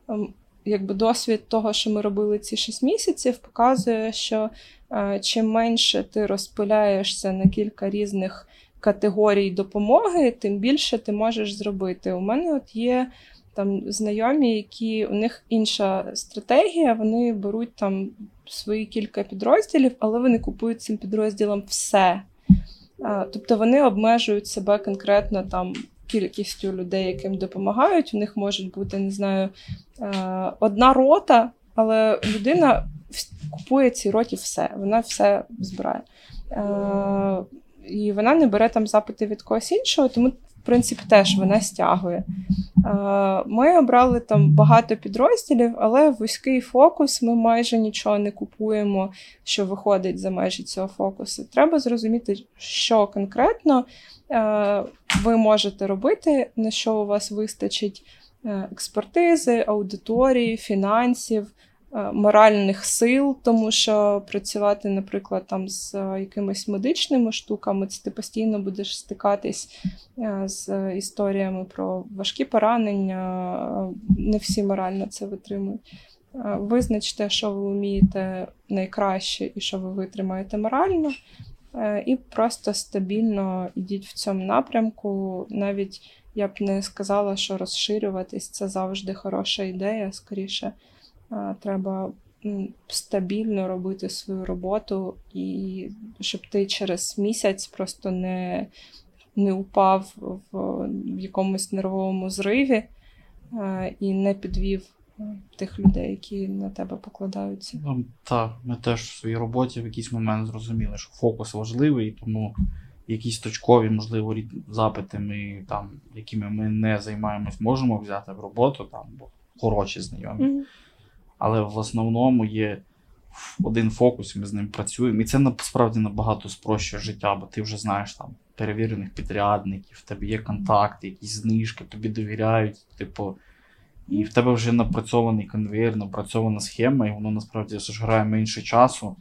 ем, якби досвід того, що ми робили ці 6 місяців, показує, що е, чим менше ти розпиляєшся на кілька різних категорій допомоги, тим більше ти можеш зробити. У мене от є там знайомі, які у них інша стратегія, вони беруть там свої кілька підрозділів, але вони купують цим підрозділом все. Е, тобто вони обмежують себе конкретно там кількістю людей, яким допомагають. У них можуть бути, не знаю, е, одна рота, але людина купує ці роті все, вона все збирає. Е, і вона не бере там запити від когось іншого, тому в принципі, теж вона стягує. Ми обрали там багато підрозділів, але вузький фокус ми майже нічого не купуємо, що виходить за межі цього фокусу. Треба зрозуміти, що конкретно ви можете робити, на що у вас вистачить е, експертизи, аудиторії, фінансів. Е, моральних сил, тому що працювати, наприклад, там з е, якимись медичними штуками, це ти постійно будеш стикатись е, з історіями про важкі поранення, не всі морально це витримують. Визначте, що ви вмієте найкраще і що ви витримаєте морально, і просто стабільно йдіть в цьому напрямку. Навіть я б не сказала, що розширюватись це завжди хороша ідея, скоріше. Треба стабільно робити свою роботу, і щоб ти через місяць просто не не упав в, якомусь нервовому зриві і не підвів тих людей, які на тебе покладаються. Ну, Так, ми теж в своїй роботі в якийсь момент зрозуміли, що фокус важливий, тому якісь точкові, можливо, запити, ми, там, якими ми не займаємось, можемо взяти в роботу, там, бо хороші знайомі. Mm-hmm. Але в основному є один фокус, ми з ним працюємо. І це насправді набагато спрощує життя, бо ти вже знаєш там перевірених підрядників, в тебе є контакти, якісь знижки, тобі довіряють, типу. І в тебе вже напрацьований конвейер, напрацьована схема, і воно насправді зжирає менше часу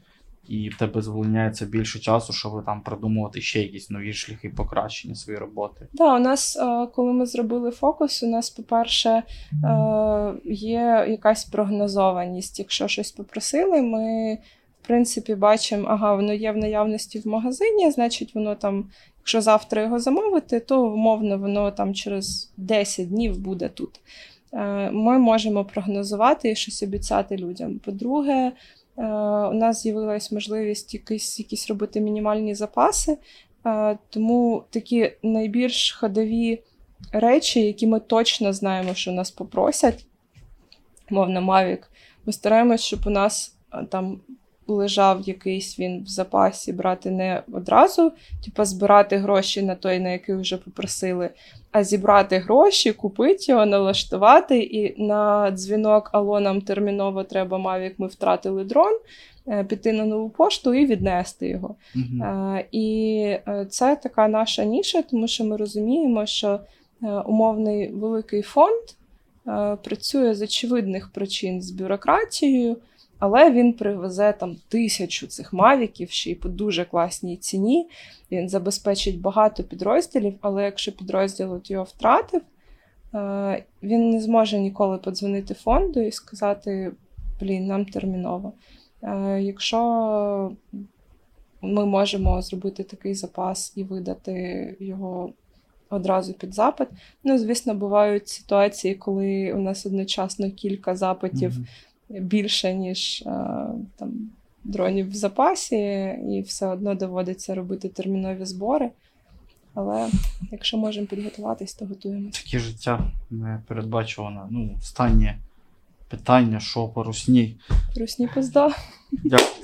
і в тебе звільняється більше часу, щоб там придумувати ще якісь нові шляхи покращення своєї роботи. Так, да, у нас, е, коли ми зробили фокус, у нас, по-перше, е, є якась прогнозованість. Якщо щось попросили, ми. В принципі, бачимо, ага, воно є в наявності в магазині, значить, воно там, якщо завтра його замовити, то умовно воно там через 10 днів буде тут. Е, ми можемо прогнозувати і щось обіцяти людям. По-друге, Е, у нас з'явилась можливість якісь якісь робити мінімальні запаси, е, тому такі найбільш ходові речі, які ми точно знаємо, що нас попросять, мовно Mavic, ми стараємось, щоб у нас там лежав якийсь він в запасі, брати не одразу, типу збирати гроші на той, на який вже попросили, а зібрати гроші, купити його, налаштувати. І на дзвінок Алло, нам терміново треба Mavic, ми втратили дрон. Е, піти на нову пошту і віднести його. Uh-huh. І е, це така наша ніша, тому що ми розуміємо, що умовний великий фонд е, працює з очевидних причин з бюрократією, але він привезе там тисячу цих мавіків ще й по дуже класній ціні. Він забезпечить багато підрозділів, але якщо підрозділ от його втратив, е, він не зможе ніколи подзвонити фонду і сказати: блін, нам терміново. Е, Якщо ми можемо зробити такий запас і видати його одразу під запит. Ну, звісно, бувають ситуації, коли у нас одночасно кілька запитів Мгм. Більше, ніж е, там дронів в запасі, і все одно доводиться робити термінові збори. Але якщо можемо підготуватись, то готуємося. Таке життя непередбачуване. Ну, останнє питання, що по русні. Русні пизда. Дякую.